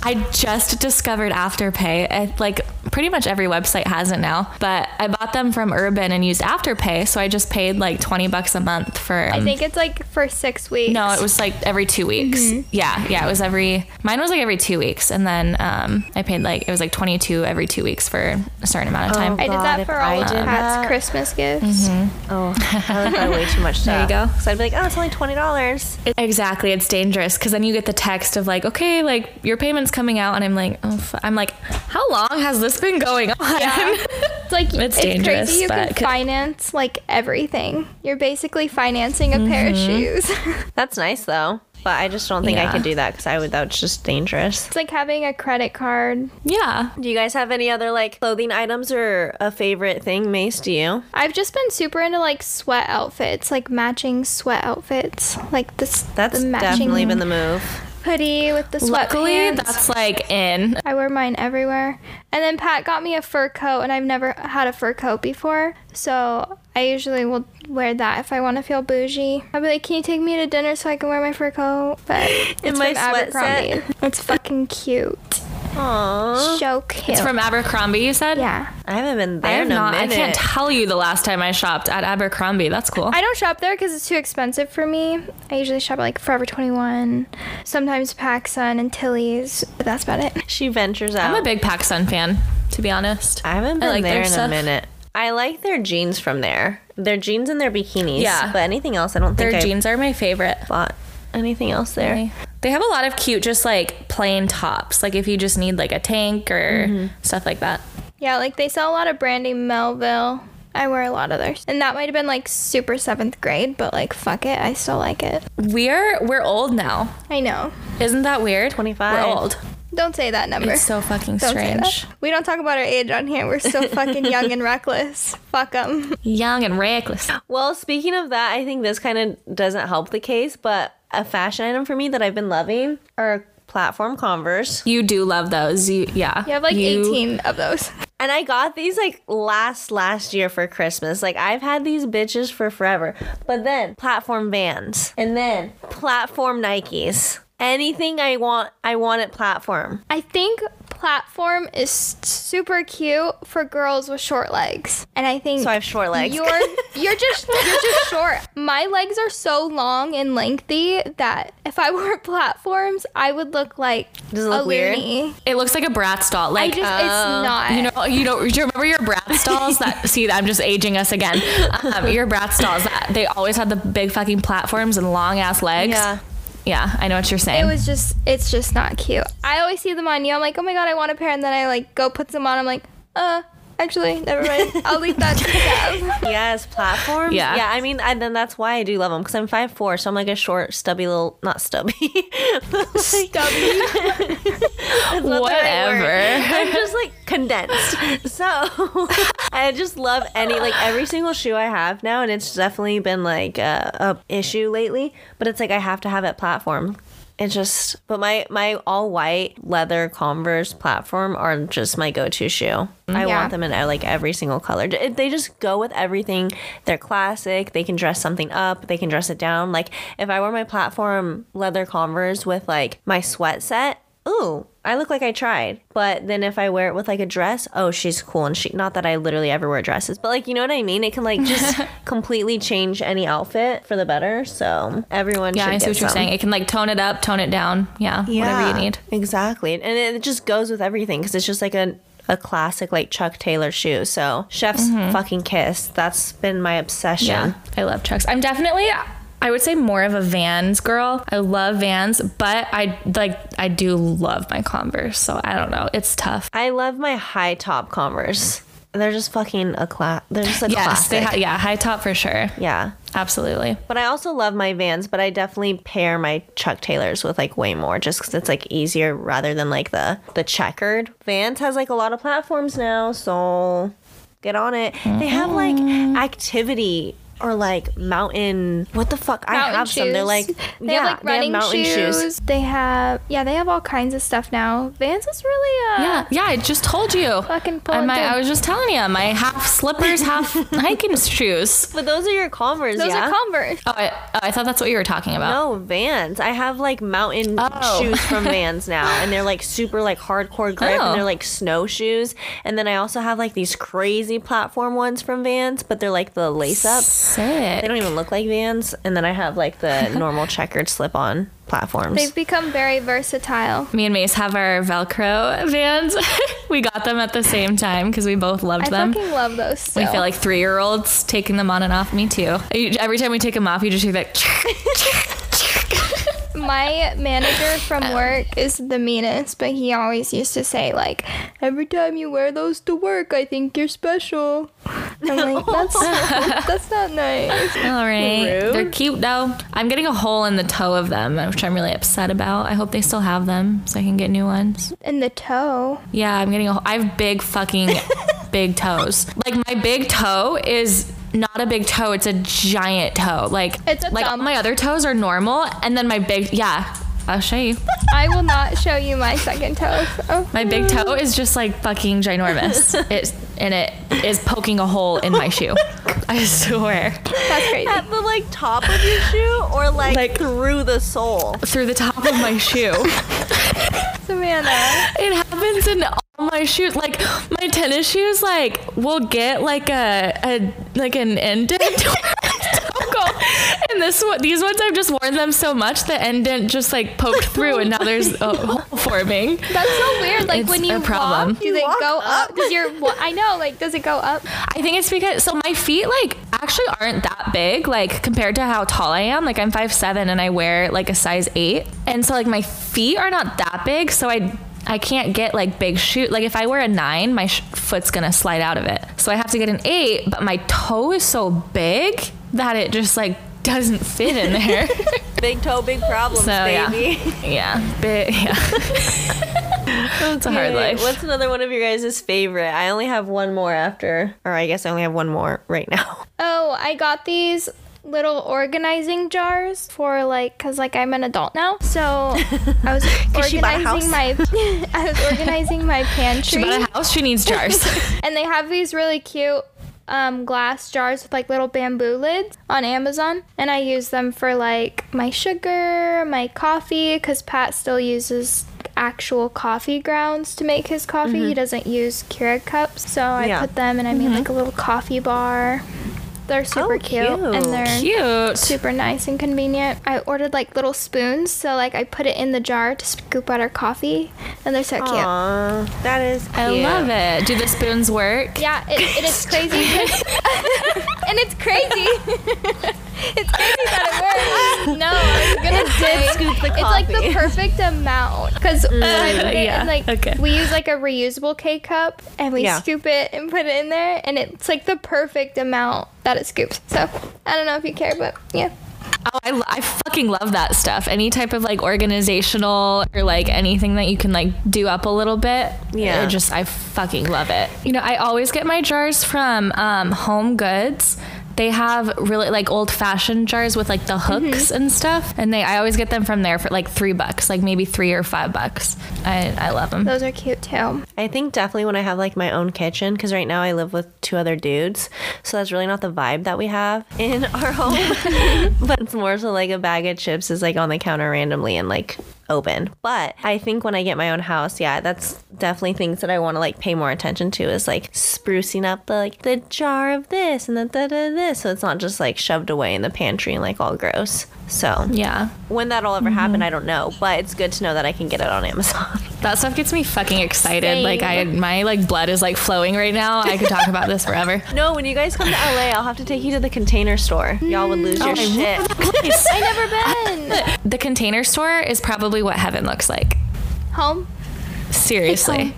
I just discovered Afterpay. I, like pretty much every website has it now. But I bought them from Urban and used Afterpay, so I just paid like twenty bucks a month for. I um, think it's like for six weeks. No, it was like every two weeks. Yeah, yeah, it was every. Mine was like every two weeks, and then um, I paid like it was like twenty two every two weeks for a certain amount of time. I did that for all I of Pat's Christmas gifts. Oh, I would buy way too much <laughs> There you go. So I'd be like, oh, it's only twenty dollars. Exactly, it's dangerous because then you get the text of like, okay, like your payment's coming out, and I'm like, oh, f-. I'm like, how long has this been going on? Yeah. <laughs> It's like It's it's, dangerous, crazy. You can but- finance like everything. You're basically financing a pair of Mm-hmm. shoes. <laughs> That's nice though, but I just don't think I Yeah. could do that because I would. That's just dangerous. it's like having a credit card. yeah, Do you guys have any other like clothing items or a favorite thing, Mace? Do you? I've just been super into like sweat outfits, like matching sweat outfits, like this. That's the matching definitely been the move. Hoodie with the luckily sweatpants. that's like in. I wear mine everywhere. And then Pat got me a fur coat, and I've never had a fur coat before. So I usually will wear that if I want to feel bougie. I'll be like, "Can you take me to dinner so I can wear my fur coat?" But <gasps> it's my from sweat set. Abercrombie. It's fucking cute. Aww. So cute. It's from Abercrombie. You said. yeah. I haven't been I there have in a not. I can't tell you the last time I shopped at Abercrombie. That's cool. I don't shop there because it's too expensive for me. I usually shop at like Forever 21, sometimes PacSun and Tilly's, but that's about it. she ventures out. I'm a big PacSun fan, to be honest. I haven't I been like their there in stuff. a minute. I like their jeans from there. Their jeans and their bikinis. Yeah. But anything else, I don't think I Their jeans are my favorite. bought anything else there. They have a lot of cute, just like plain tops. Like if you just need like a tank or Mm-hmm. stuff like that. Yeah, like they sell a lot of Brandy Melville. I wear a lot of theirs. And that might have been like super seventh grade, but like fuck it, I still like it. We're we're old now. I know. Isn't that weird? 25. We're old. Don't say that number. It's so fucking Don't say strange. that. We don't talk about our age on here. We're so fucking young and reckless. Fuck them. <laughs> Young and reckless. Well, speaking of that, I think this kind of doesn't help the case, but a fashion item for me that I've been loving are platform Converse. You do love those. You yeah. You have like You- 18 of those. And I got these like last last year for Christmas. Like I've had these bitches for forever. But then platform Vans and then platform Nikes. Anything I want, I want it platform. I think platform is super cute for girls with short legs. And I think So I have short legs. You're <laughs> you're just you're just short. My legs are so long and lengthy that if I <laughs> wore platforms, I would look like Does it look a weird? loony. It looks like a Bratz doll. I Like just it's not. you know, you know, do you remember your Bratz <laughs> dolls that see I'm just aging us again. Um, your Bratz dolls that they always had the big fucking platforms and long ass legs. Yeah. Yeah, I know what you're saying. it was just it's just not cute. I always see them on you. I'm like, oh my god, I want a pair, and then I like go put them on. I'm like, uh, actually, never mind. <laughs> I'll leave that to Gab. Yes, platforms. Yeah. yeah. I mean, and then that's why I do love them because I'm 5'4", so I'm like a short, stubby little, not stubby, <laughs> stubby. <laughs> Whatever. I'm just like condensed. <laughs> So <laughs> I just love any like every single shoe I have now, and it's definitely been like a, a issue lately. But it's like I have to have it platform. It's just, but my my all white leather Converse platform are just my go to shoe. I Yeah. want them in uh, like every single color. They just go with everything. They're classic. They can dress something up. They can dress it down. Like if I wear my platform leather Converse with like my sweat set, ooh, I look like I tried. But then if I wear it with like a dress, oh, she's cool. And she, not that I literally ever wear dresses, but like, you know what I mean? It can like just <laughs> completely change any outfit for the better. So everyone yeah, should I see what you're saying. It can like tone it up, tone it down. Yeah, whatever you need. Exactly. And it just goes with everything because it's just like a, a classic like Chuck Taylor shoe. So Chef's mm-hmm. fucking kiss. That's been my obsession. Yeah, I love Chucks. I'm definitely, I would say more of a Vans girl. I love Vans, but I like, I do love my Converse. So I don't know. It's tough. I love my high top Converse. They're just fucking a class. They're just a Yes, classic. they ha- yeah, high top for sure. yeah. Absolutely. But I also love my Vans, but I definitely pair my Chuck Taylors with like way more just because it's like easier rather than like the the checkered. Vans has like a lot of platforms now, so get on it. They have like mm. activity or like mountain. What the fuck? I Mountain have some. They're like they yeah, have like running they have mountain shoes. shoes. They have yeah, they have all kinds of stuff now. Vans is really uh Yeah, yeah, I just told you. Fucking I, pulling my. I was just telling you, my half slippers, half <laughs> hiking shoes. But those are your Converse, those yeah. are Converse. Oh I, oh, I thought that's what you were talking about. no, Vans. I have like mountain Oh. shoes from <laughs> Vans now, and they're like super like hardcore grip, Oh. and they're like snowshoes. And then I also have like these crazy platform ones from Vans, but they're like the lace up. Sick. They don't even look like Vans. And then I have like the <laughs> normal checkered slip on platforms. They've become very versatile. Me and Mace have our Velcro vans. <laughs> we got them at the same time because we both loved I them. fucking love those. We feel like three year olds taking them on and off. Me too. Every time we take them off, you just hear that. <laughs> My manager from um, work is the meanest, but he always used to say like, "Every time you wear those to work, I think you're special." I'm like, <laughs> that's <laughs> that's not nice. All right. Rude. They're cute though. I'm getting a hole in the toe of them, which I'm really upset about. I hope they still have them so I can get new ones. In the toe. Yeah, I'm getting a hole. I have big fucking <laughs> big toes. Like my big toe is not a big toe, it's a giant toe. Like It's a like all my other toes are normal and then my big yeah, I'll show you. <laughs> I will not show you my second toe. Oh. My big toe is just like fucking ginormous. <laughs> It's and it is poking a hole in my shoe. I swear. That's crazy. At the like top of your shoe, or like, Like- through the sole. Through the top of my shoe. <laughs> Savannah. It happens in all my shoes. Like my tennis shoes, like will get like a, a like an indent. <laughs> and this one, these ones I've just worn them so much the indent just like poked <laughs> through, and now there's a <laughs> hole forming. That's so weird. Like It's when you a problem. walk, do You they walk go up? up? Does your wa- I know, like, does it go up? I think it's because so my feet like actually aren't that big like compared to how tall I am. Like I'm five seven and I wear like a size eight, and so like my feet are not that big. So I I can't get like big shoe. Like if I wear a nine, my sh- foot's gonna slide out of it. So I have to get an eight, but my toe is so big that it just like doesn't fit in there. <laughs> Big toe, big problems, so baby. yeah, yeah, big, yeah. <laughs> it's a hard Okay, life. What's another one of your guys' favorite? I only have one more after, or I guess I only have one more right now. Oh, I got these little organizing jars for like cuz like I'm an adult now. So I was <laughs> she bought a house. organizing my <laughs> I was organizing my pantry She bought a house. She needs jars. <laughs> and they have these really cute um, glass jars with like little bamboo lids on Amazon, and I use them for like my sugar, my coffee, because Pat still uses actual coffee grounds to make his coffee. He doesn't use Keurig cups, so I Yeah. put them and I made like a little coffee bar. They're super cute, cute. and they're Cute. super nice and convenient. I ordered like little spoons, so like I put it in the jar to scoop out our coffee, and they're so cute. Aw, that is cute. I love it. Do the spoons work? Yeah, it, it is crazy, <laughs> <laughs> and it's crazy. <laughs> it's crazy that it works. No, I was gonna it say scoop the coffee. it's like the perfect amount because I yeah, like okay. we use like a reusable K cup and we Yeah. scoop it and put it in there, and it's like the perfect amount that it scoops. So I don't know if you care, but yeah. Oh, I, I fucking love that stuff. Any type of like organizational or like anything that you can like do up a little bit. Yeah. I just, I fucking love it. You know, I always get my jars from um, Home Goods. They have really like old fashioned jars with like the mm-hmm. hooks and stuff. And they, I always get them from there for like three bucks, like maybe three or five bucks. I, I love them. Those are cute too. I think definitely when I have like my own kitchen, because right now I live with two other dudes, so that's really not the vibe that we have in our home. <laughs> <laughs> but it's more so like a bag of chips is like on the counter randomly and like open. But I think when I get my own house, yeah, that's definitely things that I want to like pay more attention to is like sprucing up the like the jar of this and the da da this, so it's not just like shoved away in the pantry and like all gross. So Yeah. when that'll ever happen, mm-hmm. I don't know, but it's good to know that I can get it on Amazon. <laughs> That stuff gets me fucking excited. Same. Like I, my like blood is like flowing right now. I could talk about this forever. <laughs> No, when you guys come to LA, I'll have to take you to the container store. Y'all would lose your mm, oh, shit. <laughs> I never been The container store is probably what heaven looks like. home. Seriously.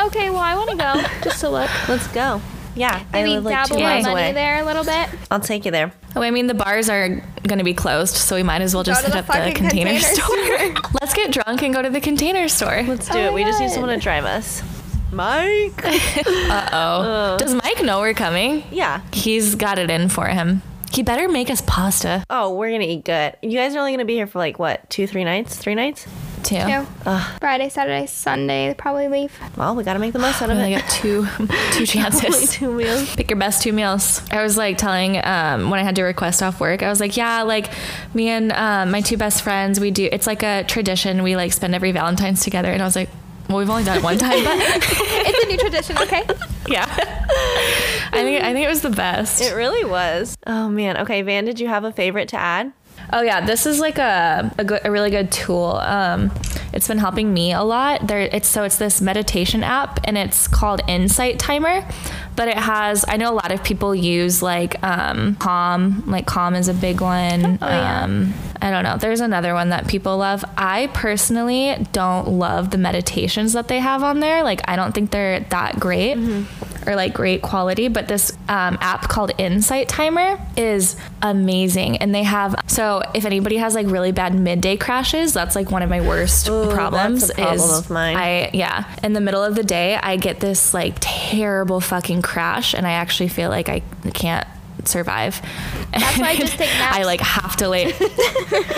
Okay, well I want to go just to look. Let's go. Yeah, I Maybe live like two dabble my miles money away. there a little bit. I'll take you there. Oh, I mean, the bars are going to be closed, so we might as well just to hit the up the fucking container, container store. <laughs> Let's get drunk and go to the container store. Let's do Oh it. my We just need God. someone to drive us. Mike. <laughs> Uh oh. Does Mike know we're coming? Yeah. He's got it in for him. He better make us pasta Oh, we're gonna eat good. You guys are only gonna be here for like what, two, three nights? Three nights? Too. Two. Friday, Saturday, Sunday, probably leave. Well, we gotta make the most out of it. it. got two <laughs> two chances. two meals. <laughs> Pick your best two meals. I was like telling um, when I had to request off work, I was like, yeah, like me and um, my two best friends, we do. It's like a tradition. We like spend every Valentine's together, and I was like, well, we've only done it one time, but <laughs> It's a new tradition, okay? yeah. I think I think it was the best. It really was. Oh man. Okay, Van, did you have a favorite to add? Oh yeah, this is like a a, good, a really good tool. Um, it's been helping me a lot. There, it's so it's this meditation app, and it's called Insight Timer. But it has, I know a lot of people use like um, Calm. Like Calm is a big one. Oh, yeah. um, I don't know. There's another one that people love. I personally don't love the meditations that they have on there. Like I don't think they're that great or like great quality. But this um, app called Insight Timer is amazing, and they have. So if anybody has like really bad midday crashes, that's like one of my worst Ooh, problems. that's a problem is of mine. I yeah. In the middle of the day, I get this like terrible fucking crash, and I actually feel like I can't survive. That's why I <laughs> just take naps. I like have to lay. <laughs>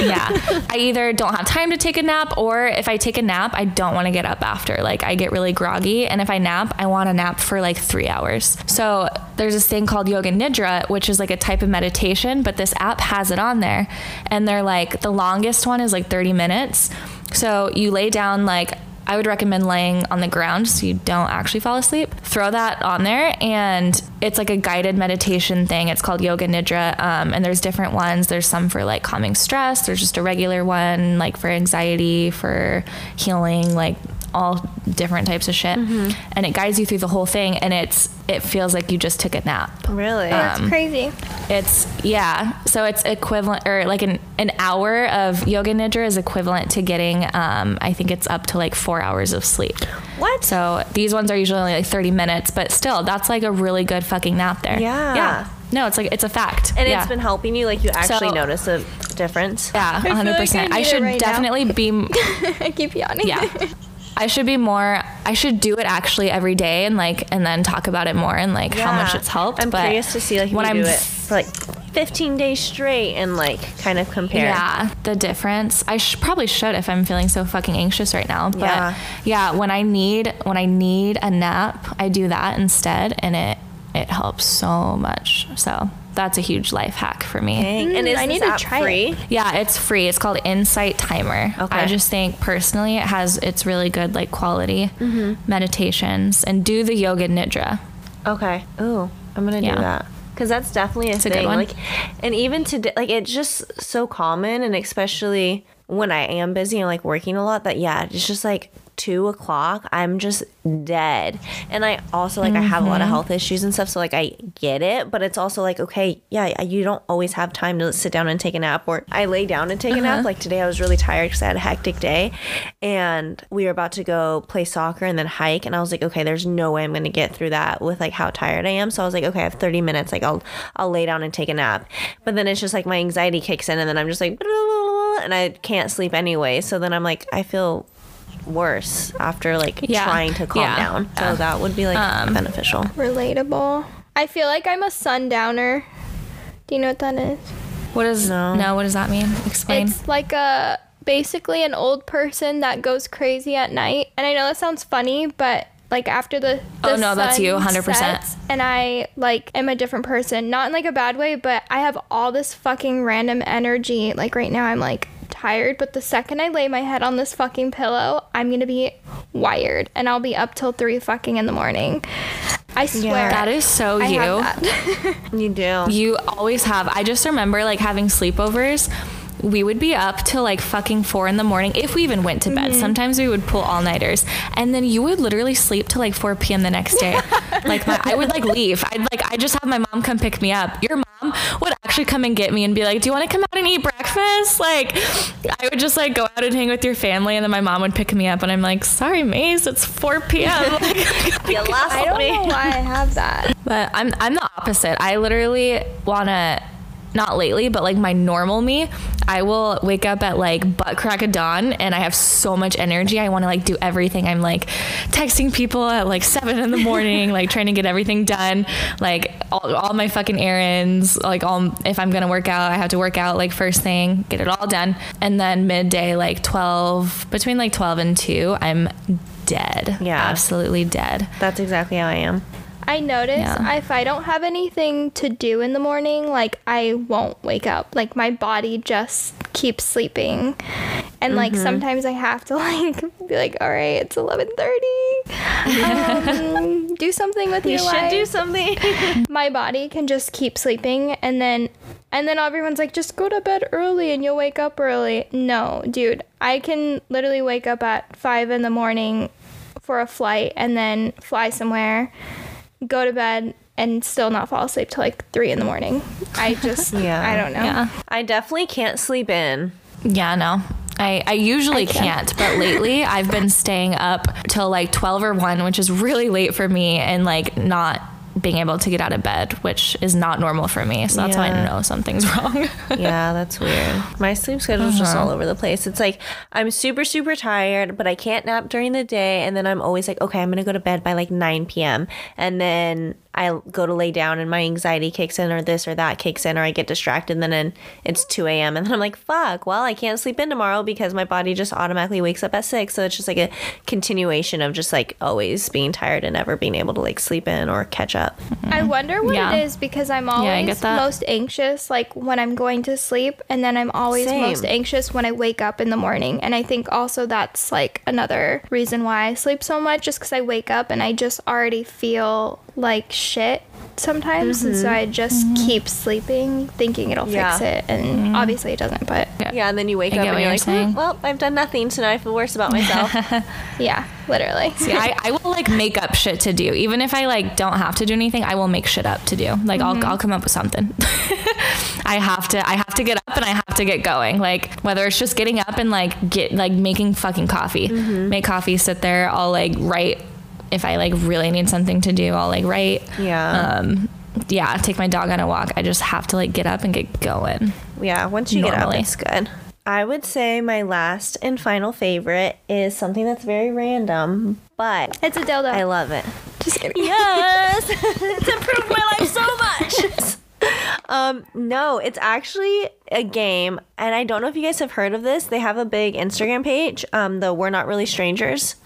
yeah, I either don't have time to take a nap, or if I take a nap, I don't want to get up after. Like I get really groggy, and if I nap, I want to nap for like three hours. So there's this thing called yoga nidra, which is like a type of meditation, but this app has it on there, and they're like the longest one is like 30 minutes. So you lay down like I would recommend laying on the ground so you don't actually fall asleep. Throw that on there, and it's like a guided meditation thing. It's called Yoga Nidra, um, and there's different ones. There's some for like calming stress. There's just a regular one like for anxiety, for healing, like all different types of shit. And it guides you through the whole thing, and it's it feels like you just took a nap. Really? That's Um, crazy. It's yeah. So it's equivalent or like an an hour of yoga nidra is equivalent to getting um I think it's up to like 4 hours of sleep. What? So these ones are usually only like 30 minutes, but still that's like a really good fucking nap there. Yeah. Yeah. No, it's like it's a fact. and yeah. it's been helping you. Like you actually So- notice a difference. yeah, 100%. like I I, should right now. definitely be <laughs> I keep yawning. yeah. <laughs> I should be more I should do it actually every day and like and then talk about it more and like how much it's helped. I'm but curious to see like when I'm do it for like 15 days straight and like kind of compare. Yeah, the difference. I sh- probably should if I'm feeling so fucking anxious right now. But Yeah. yeah. when I need when I need a nap, I do that instead, and it it helps so much. So that's a huge life hack for me. Dang. and is I this need to app try it. free? Yeah, it's free. It's called Insight Timer. Okay. I just think personally it has it's really good like quality Mm-hmm. meditations and do the yoga nidra. Okay. Ooh, I'm gonna Yeah. do that because that's definitely a a thing. good one. Like, and even today, like it's just so common, and especially when I am busy and like working a lot. That yeah, it's just like two o'clock. I'm just dead, and I also like I have a lot of Mm-hmm. health issues and stuff. So like I get it, but it's also like okay, yeah, you don't always have time to sit down and take a nap. Or I lay down and take a Uh-huh. nap. Like today, I was really tired because I had a hectic day, and we were about to go play soccer and then hike. And I was like, okay, there's no way I'm gonna get through that with like how tired I am. So I was like, okay, I have 30 minutes. Like I'll I'll lay down and take a nap. But then it's just like my anxiety kicks in, and then I'm just like, and I can't sleep anyway. So then I'm like, I feel worse after like Yeah. trying to calm Yeah. down. So that would be like Um, beneficial. Relatable. I feel like I'm a sundowner. Do you know what that is? What does No. no? What does that mean? Explain. It's like a basically an old person that goes crazy at night. And I know that sounds funny, but like after the, the Oh, no, that's you, 100%. sets, and I like am a different person, not in like a bad way, but I have all this fucking random energy. Like right now, I'm like tired, but the second I lay my head on this fucking pillow, I'm gonna be wired, and I'll be up till three fucking in the morning. I swear. that is so I you. have that. <laughs> You do. You always have. I just remember like having sleepovers. We would be up till like fucking four in the morning if we even went to bed. Mm-hmm. Sometimes we would pull all nighters, and then you would literally sleep till like four p.m. the next day. <laughs> like my, I would like leave. I'd like I just have my mom come pick me up. Your mom would actually come and get me and be like, "Do you want to come out and eat breakfast?" Like I would just like go out and hang with your family, and then my mom would pick me up, and I'm like, "Sorry, Maze, it's four p.m." <laughs> Like, <laughs> You lost I don't me. know why I have that. But I'm I'm the opposite. I literally wanna not lately, but like my normal me, I will wake up at like butt crack of dawn and I have so much energy. I want to like do everything. I'm like texting people at like seven in the <laughs> morning, like trying to get everything done, like all, all my fucking errands, like all, if I'm going to work out, I have to work out like first thing, get it all done. And then midday, like 12, between like 12 and 2, I'm dead. Yeah. Absolutely dead. That's exactly how I am. I notice Yeah. if I don't have anything to do in the morning, like I won't wake up. Like my body just keeps sleeping. And like Mm-hmm. sometimes I have to <laughs> like be like, all right, it's 11:30. <laughs> Um, do something with You your should do something. <laughs> my body can just keep sleeping and then and then everyone's like just go to bed early and you'll wake up early no dude i can literally wake up at five in the morning for a flight and then fly somewhere go to bed and still not fall asleep till like three in the morning i just <laughs> Yeah. i don't know Yeah. I definitely can't sleep in. Yeah, no. I, I usually I can. can't, but lately I've been staying up till like 12 or 1, which is really late for me, and like not being able to get out of bed, which is not normal for me. So that's how I know something's <laughs> wrong. Yeah, that's weird. My sleep schedule's just uh-huh. all over the place. It's like I'm super, super tired, but I can't nap during the day. And then I'm always like, okay, I'm going to go to bed by like 9 p.m. And then I go to lay down and my anxiety kicks in, or this or that kicks in, or I get distracted. And then in- it's 2 a.m. And then I'm like, fuck, well, I can't sleep in tomorrow because my body just automatically wakes up at 6. So it's just like a continuation of just like always being tired and never being able to like sleep in or catch up. I wonder what Yeah. it is because I'm always get that. most anxious like when I'm going to sleep and then I'm always Same. most anxious when I wake up in the morning. And I think also that's like another reason why I sleep so much just cuz I wake up and I just already feel like shit sometimes and so I just keep sleeping thinking it'll fix Mm-hmm. It and obviously it doesn't but Yeah, and then you wake up and you're you're like, saying. "Hmm, well, I've done nothing, so now I feel worse about myself. <laughs> yeah, literally. See, I, I will like make up shit to do. Even if I like don't have to do anything, I will make shit up to do. Like I'll, I'll come up with something. <laughs> I have to I have to get up and I have to get going. Like whether it's just getting up and like get like making fucking coffee. Make coffee, sit there, I'll like write if I like really need something to do, I'll like write. Yeah. Um yeah, take my dog on a walk. I just have to like get up and get going. Yeah, once you get Normally. up, it's good. I would say my last and final favorite is something that's very random, but It's a dildo. I love it. just kidding. Yes, <laughs> it's improved my life so much. um, no, it's actually a game, and I don't know if you guys have heard of this. They have a big Instagram page, um, the We're Not Really Strangers.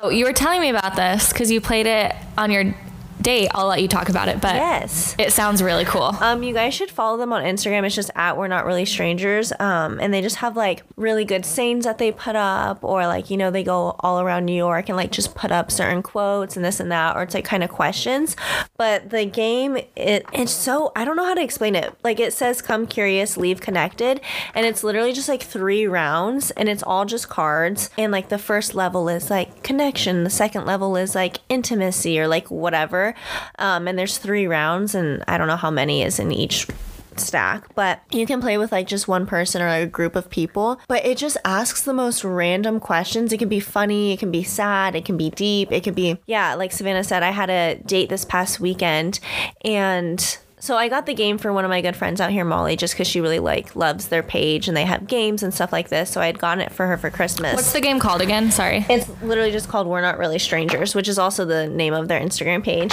Oh, you were telling me about this because you played it on your date. I'll let you talk about it, but Yes. it sounds really cool. Um, you guys should follow them on Instagram. It's just at We're Not Really Strangers. Um, and they just have like really good sayings that they put up, or like, you know, they go all around New York and like just put up certain quotes and this and that, or it's like kind of questions. But the game, it it's so I don't know how to explain it. Like it says come curious, leave connected. And it's literally just like three rounds and it's all just cards. And like the first level is like connection, the second level is like intimacy or like whatever. Um, and there's three rounds, and I don't know how many is in each stack, but you can play with like just one person or a group of people. But it just asks the most random questions. It can be funny, it can be sad, it can be deep, it can be, yeah, like Savannah said, I had a date this past weekend and so I got the game for one of my good friends out here, Molly, just because she really like loves their page and they have games and stuff like this. So I had gotten it for her for Christmas. What's the game called again? Sorry. it's literally just called We're Not Really Strangers, which is also the name of their Instagram page.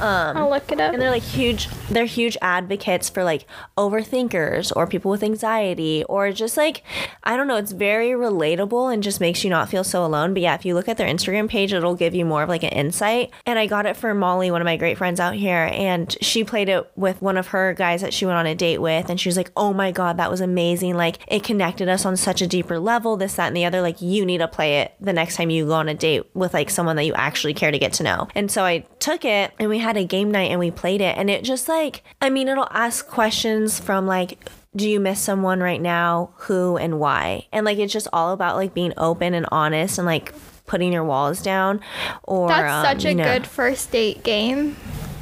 Um, I'll look it up. And they're like huge, they're huge advocates for like overthinkers or people with anxiety or just like, I don't know, it's very relatable and just makes you not feel so alone. But yeah, if you look at their Instagram page, it'll give you more of like an insight. And I got it for Molly, one of my great friends out here, and she played it with one of her guys that she went on a date with. And she was like, oh my God, that was amazing. Like it connected us on such a deeper level, this, that, and the other. Like you need to play it the next time you go on a date with like someone that you actually care to get to know. And so I took it and we had a game night and we played it. And it just like, I mean, it'll ask questions from like, do you miss someone right now? Who and why? And like, it's just all about like being open and honest and like putting your walls down. Or That's um, such a you know- good first date game.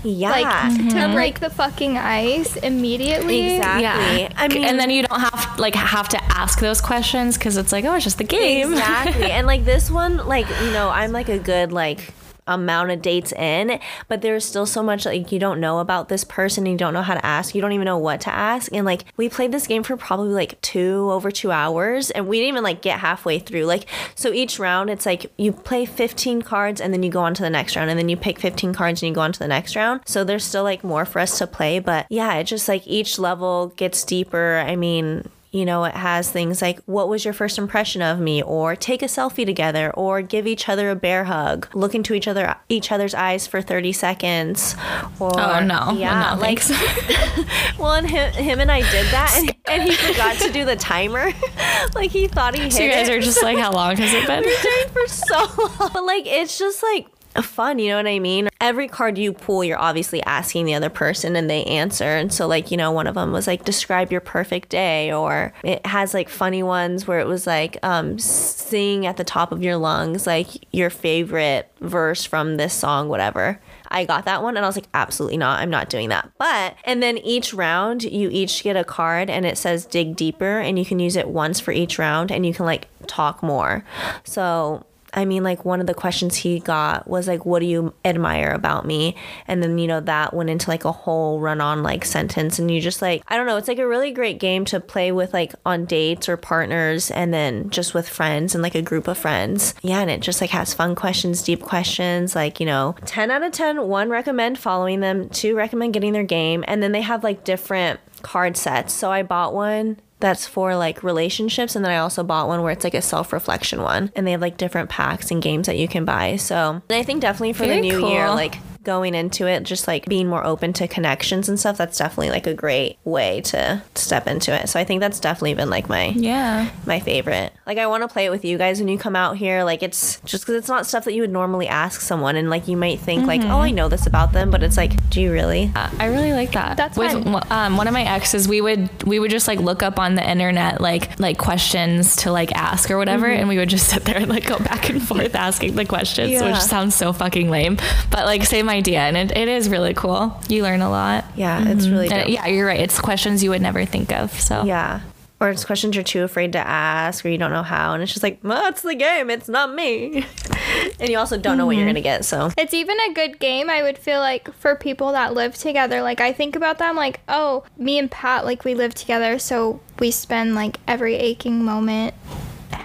Yeah, Like to mm-hmm. break the fucking ice immediately. exactly. I mean, and then you don't have like have to ask those questions because it's like, oh, it's just the game. Exactly. and like this one, like, you know, I'm like a good like amount of dates in, but there's still so much like you don't know about this person, you don't know how to ask, you don't even know what to ask. And like we played this game for probably like two over two hours and we didn't even like get halfway through. Like so each round it's like you play 15 cards and then you go on to the next round and then you pick 15 cards and you go on to the next round. So there's still like more for us to play, but yeah, it just like each level gets deeper. I mean, you know, it has things like what was your first impression of me or take a selfie together or give each other a bear hug, look into each other each other's eyes for 30 seconds or Oh no. yeah, no, like <laughs> well, and him, him and I did that, and, <laughs> and he forgot to do the timer. <laughs> like he thought he hit so you guys it. are just like, how long has it been? We're doing for so long. But like, it's just like fun. You know what I mean? Every card you pull, you're obviously asking the other person, and they answer. And so, like, you know, one of them was like, "Describe your perfect day," or it has like funny ones where it was like, um, "Sing at the top of your lungs like your favorite verse from this song, whatever." I got that one and I was like, absolutely not. I'm not doing that. But, and then each round, you each get a card and it says dig deeper and you can use it once for each round and you can like talk more. So, I mean, like one of the questions he got was like, "What do you admire about me?" And then you know that went into like a whole run-on like sentence, and you just like I don't know. It's like a really great game to play with like on dates or partners, and then just with friends and like a group of friends. Yeah, and it just like has fun questions, deep questions. Like you know, ten out of ten. One recommend following them. Two recommend getting their game, and then they have like different card sets. So I bought one that's for like relationships and then I also bought one where it's like a self-reflection one and they have like different packs and games that you can buy. So I think definitely for Very the new year like going into it just like being more open to connections and stuff that's definitely like a great way to step into it. So I think that's definitely been like my Yeah. my favorite. Like I want to play it with you guys when you come out here. Like it's just because it's not stuff that you would normally ask someone, and like you might think like, oh, I know this about them, but it's like, do you really? Uh, I really like that. That's with fun. um, one of my exes. We would we would just like look up on the internet like like questions to like ask or whatever, and we would just sit there and like go back and forth asking the questions, Yeah. which sounds so fucking lame, but like same idea, and it, it is really cool. You learn a lot. Yeah, it's mm-hmm. really And dope. yeah, you're right. It's questions you would never think of. So Yeah. Or it's questions you're too afraid to ask or you don't know how. And it's just like, well, it's the game. It's not me. <laughs> and you also don't know what you're mm-hmm. going to get. So, It's even a good game, I would feel like, for people that live together. Like, I think about them, like, oh, me and Pat, like, we live together, so we spend, like, every aching moment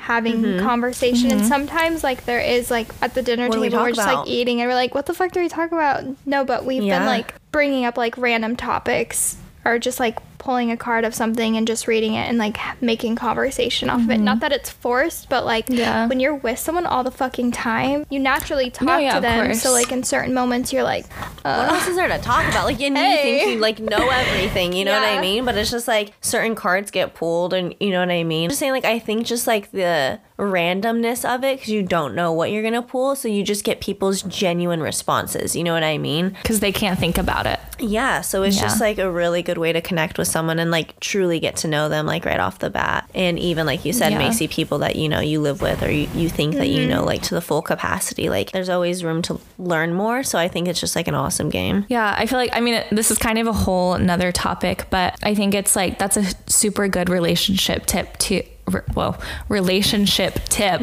having Mm-hmm. conversation. And sometimes, like, there is, like, at the dinner What do we table, we're just, about? like, eating, and we're like, what the fuck do we talk about? No, but we've Yeah. been, like, bringing up, like, random topics or just, like, pulling a card of something and just reading it and like making conversation off of it. Not that it's forced, but like Mm-hmm. Yeah. when you're with someone all the fucking time, you naturally talk No, yeah, to them. course. So like in certain moments, you're like, what uh, else is there to talk about? Like, and you think Hey. you like know everything, you know what I mean? But it's just like certain cards get pulled, and you know what I mean? Just saying, like, I think just like the randomness of it, because you don't know what you're going to pull. So you just get people's genuine responses. You know what I mean? because they can't think about it. Yeah, so it's Yeah. just like a really good way to connect with someone and like truly get to know them like right off the bat. And even like you said, Yeah. people that you know you live with or you, you think that you know mm-hmm. like to the full capacity. Like there's always room to learn more. So I think it's just like an awesome game. Yeah, I feel like I mean this is kind of a whole another topic, but I think it's like that's a super good relationship tip to re- well relationship tip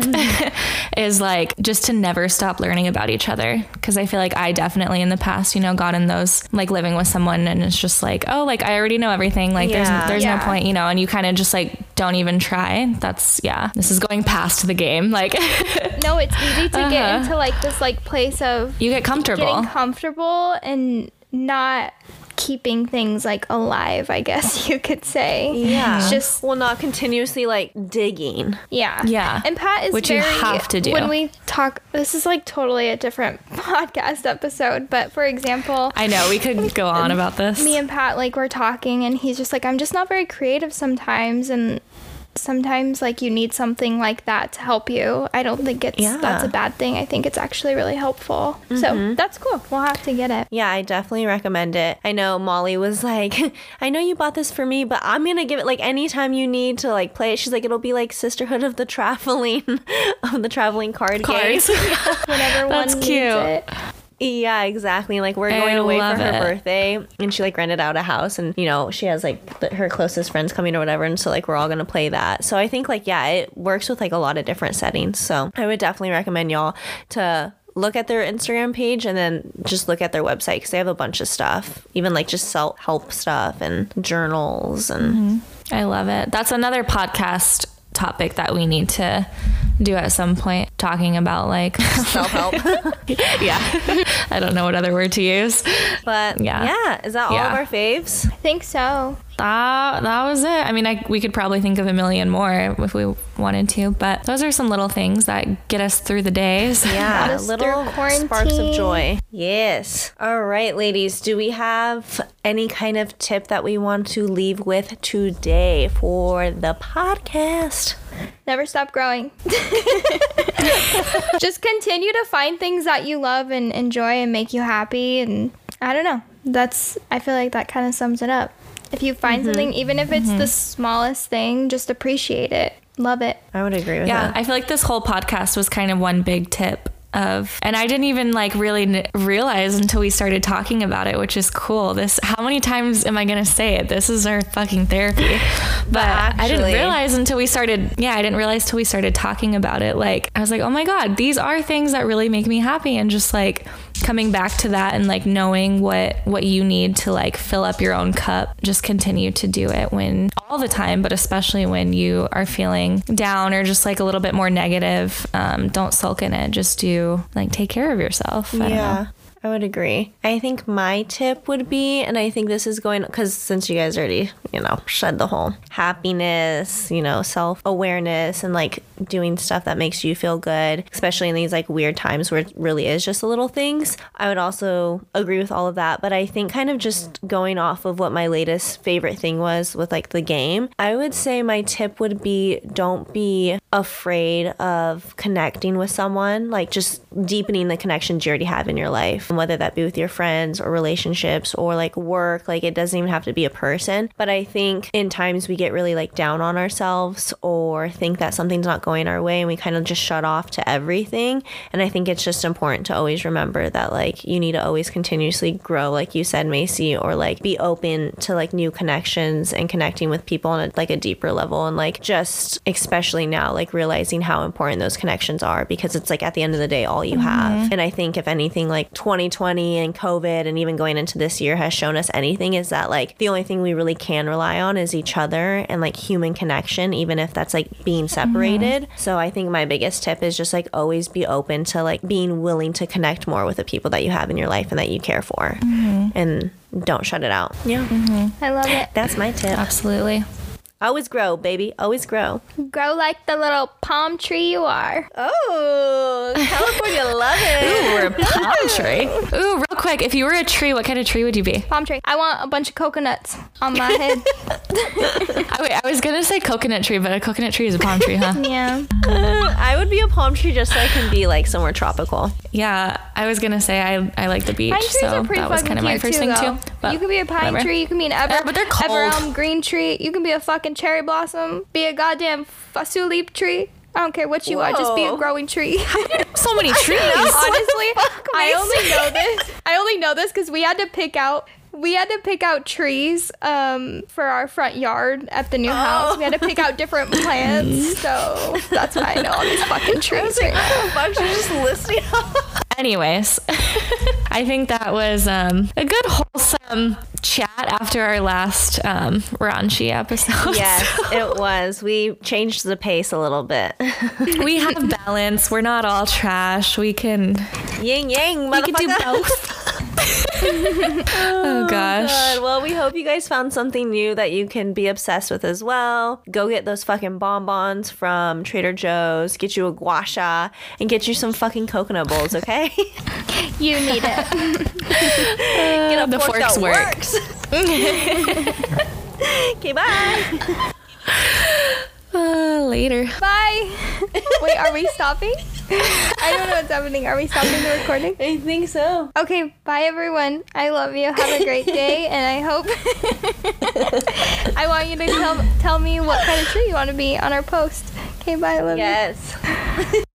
<laughs> is like just to never stop learning about each other because I feel like I definitely in the past you know got in those like living with someone and it's just like oh like I already know everything like Yeah. there's there's Yeah. no point you know and you kind of just like don't even try that's yeah this is going past the game like <laughs> no, it's easy to get Uh-huh. into like this like place of you get comfortable comfortable and not keeping things like alive. I guess <laughs> you could say. Yeah. It's just well, not continuously like digging. Yeah. Yeah. And Pat is Which you have to do. When we talk this is like totally a different <laughs> podcast episode, but for example, I know we could go on about this me and Pat like we're talking and he's just like I'm just not very creative sometimes and sometimes like you need something like that to help you. I don't think it's Yeah. that's a bad thing. I think it's actually really helpful. So mm-hmm. that's cool. We'll have to get it. Yeah, I definitely recommend it. I know Molly was like, <laughs> I know you bought this for me, but I'm gonna give it like anytime you need to like play it. She's like, it'll be like Sisterhood of the Traveling <laughs> of the traveling card Cards. game. <laughs> Whenever That's one cute. needs it. Yeah, exactly. Like we're I going away for her it. birthday, and she like rented out a house, and you know she has like th- her closest friends coming or whatever, and so like we're all gonna play that. So I think like yeah, it works with like a lot of different settings. So I would definitely recommend y'all to look at their Instagram page and then just look at their website because they have a bunch of stuff, even like just self help stuff and journals and mm-hmm. I love it. That's another podcast topic that we need to do at some point talking about like <laughs> self help. <laughs> yeah <laughs> i don't know what other word to use but Yeah. yeah, is that all of our faves? I think so. That that was it i mean I, we could probably think of a million more if we wanted to but those are some little things that get us through the days Yeah, little sparks of joy. Yes. All right, ladies. Do we have any kind of tip that we want to leave with today for the podcast? Never stop growing. <laughs> Just continue to find things that you love and enjoy and make you happy. And I don't know. That's, I feel like that kind of sums it up. If you find mm-hmm. something, even if it's the mm-hmm. smallest thing, just appreciate it. Love it. I would agree with yeah that. Yeah, I feel like this whole podcast was kind of one big tip of and i didn't even like really n- realize until we started talking about it which is cool. This how many times am i gonna say it? This is our fucking therapy. <laughs> But i didn't realize until we started yeah i didn't realize till we started talking about it. Like i was like oh my god these are things that really make me happy and just like coming back to that and like knowing what what you need to like fill up your own cup just continue to do it when all the time but especially when you are feeling down or just like a little bit more negative um, don't sulk in it. Just do like take care of yourself. I. Yeah, I would agree. I think my tip would be, and I think this is going because since you guys already, you know, shed the whole happiness, you know, self awareness, and like doing stuff that makes you feel good, especially in these like weird times where it really is just the little things. I would also agree with all of that, but I think kind of just going off of what my latest favorite thing was with like the game, I would say my tip would be don't be afraid of connecting with someone, like just deepening the connections you already have in your life, whether that be with your friends or relationships or like work. Like it doesn't even have to be a person. But I think in times we get really like down on ourselves or think that something's not going our way and we kind of just shut off to everything. And I think it's just important to always remember that like you need to always continuously grow, like you said, Macy, or like be open to like new connections and connecting with people on a, like a deeper level and like just especially now like realizing how important those connections are because it's like at the end of the day all you mm-hmm. have and i think if anything like 2020 and covid and even going into this year has shown us anything is that like the only thing we really can rely on is each other and like human connection even if that's like being separated. Mm-hmm. So i think my biggest tip is just like always be open to like being willing to connect more with the people that you have in your life and that you care for. Mm-hmm. And don't shut it out. Yeah. Mm-hmm. I love it. that's my tip. Absolutely always grow baby always grow Grow like the little palm tree you are. oh california <laughs> love it Ooh, we're a palm tree. Ooh, real quick, if you were a tree, what kind of tree would you be? Palm tree. I want a bunch of coconuts on my head. <laughs> <laughs> I, wait, I was gonna say coconut tree, but a coconut tree is a palm tree, huh? yeah. I would be a palm tree just so I can be like somewhere tropical. yeah, I was gonna say I, I like the beach, Pine trees so are pretty that was kind of my first too, thing though. too. But you could be a pine whatever. tree. You can be an ever, Yeah, but they're cold. ever green tree. You can be a fucking cherry blossom. Be a goddamn fasulip tree. I don't care what you are. Just be a growing tree. <laughs> <laughs> So many trees. Honestly, I only know this. I only know this because we had to pick out. We had to pick out trees um, for our front yard at the new house. We had to pick out different <laughs> plants, so that's why I know all these fucking trees. right now. fuck, she's just listening. <laughs> Anyways, <laughs> I think that was um, a good wholesome chat after our last um, raunchy episode. yes, it was. We changed the pace a little bit. we have balance. We're not all trash. We can. Yin yang, We can do both. Oh, oh gosh. Good. Well, we hope you guys found something new that you can be obsessed with as well. Go get those fucking bonbons from Trader Joe's, get you a gua sha, and get you some fucking coconut bowls, okay? <laughs> You need it. <laughs> get a uh, the fork forks works. <laughs> okay, bye. Uh, later. Bye. <laughs> Wait, are we stopping? I don't know what's happening. Are we stopping the recording? I think so. Okay, bye everyone. I love you. Have a great day, and I hope <laughs> I want you to tell tell me what kind of tree you want to be on our post. Okay, bye. I love you. Yes. <laughs>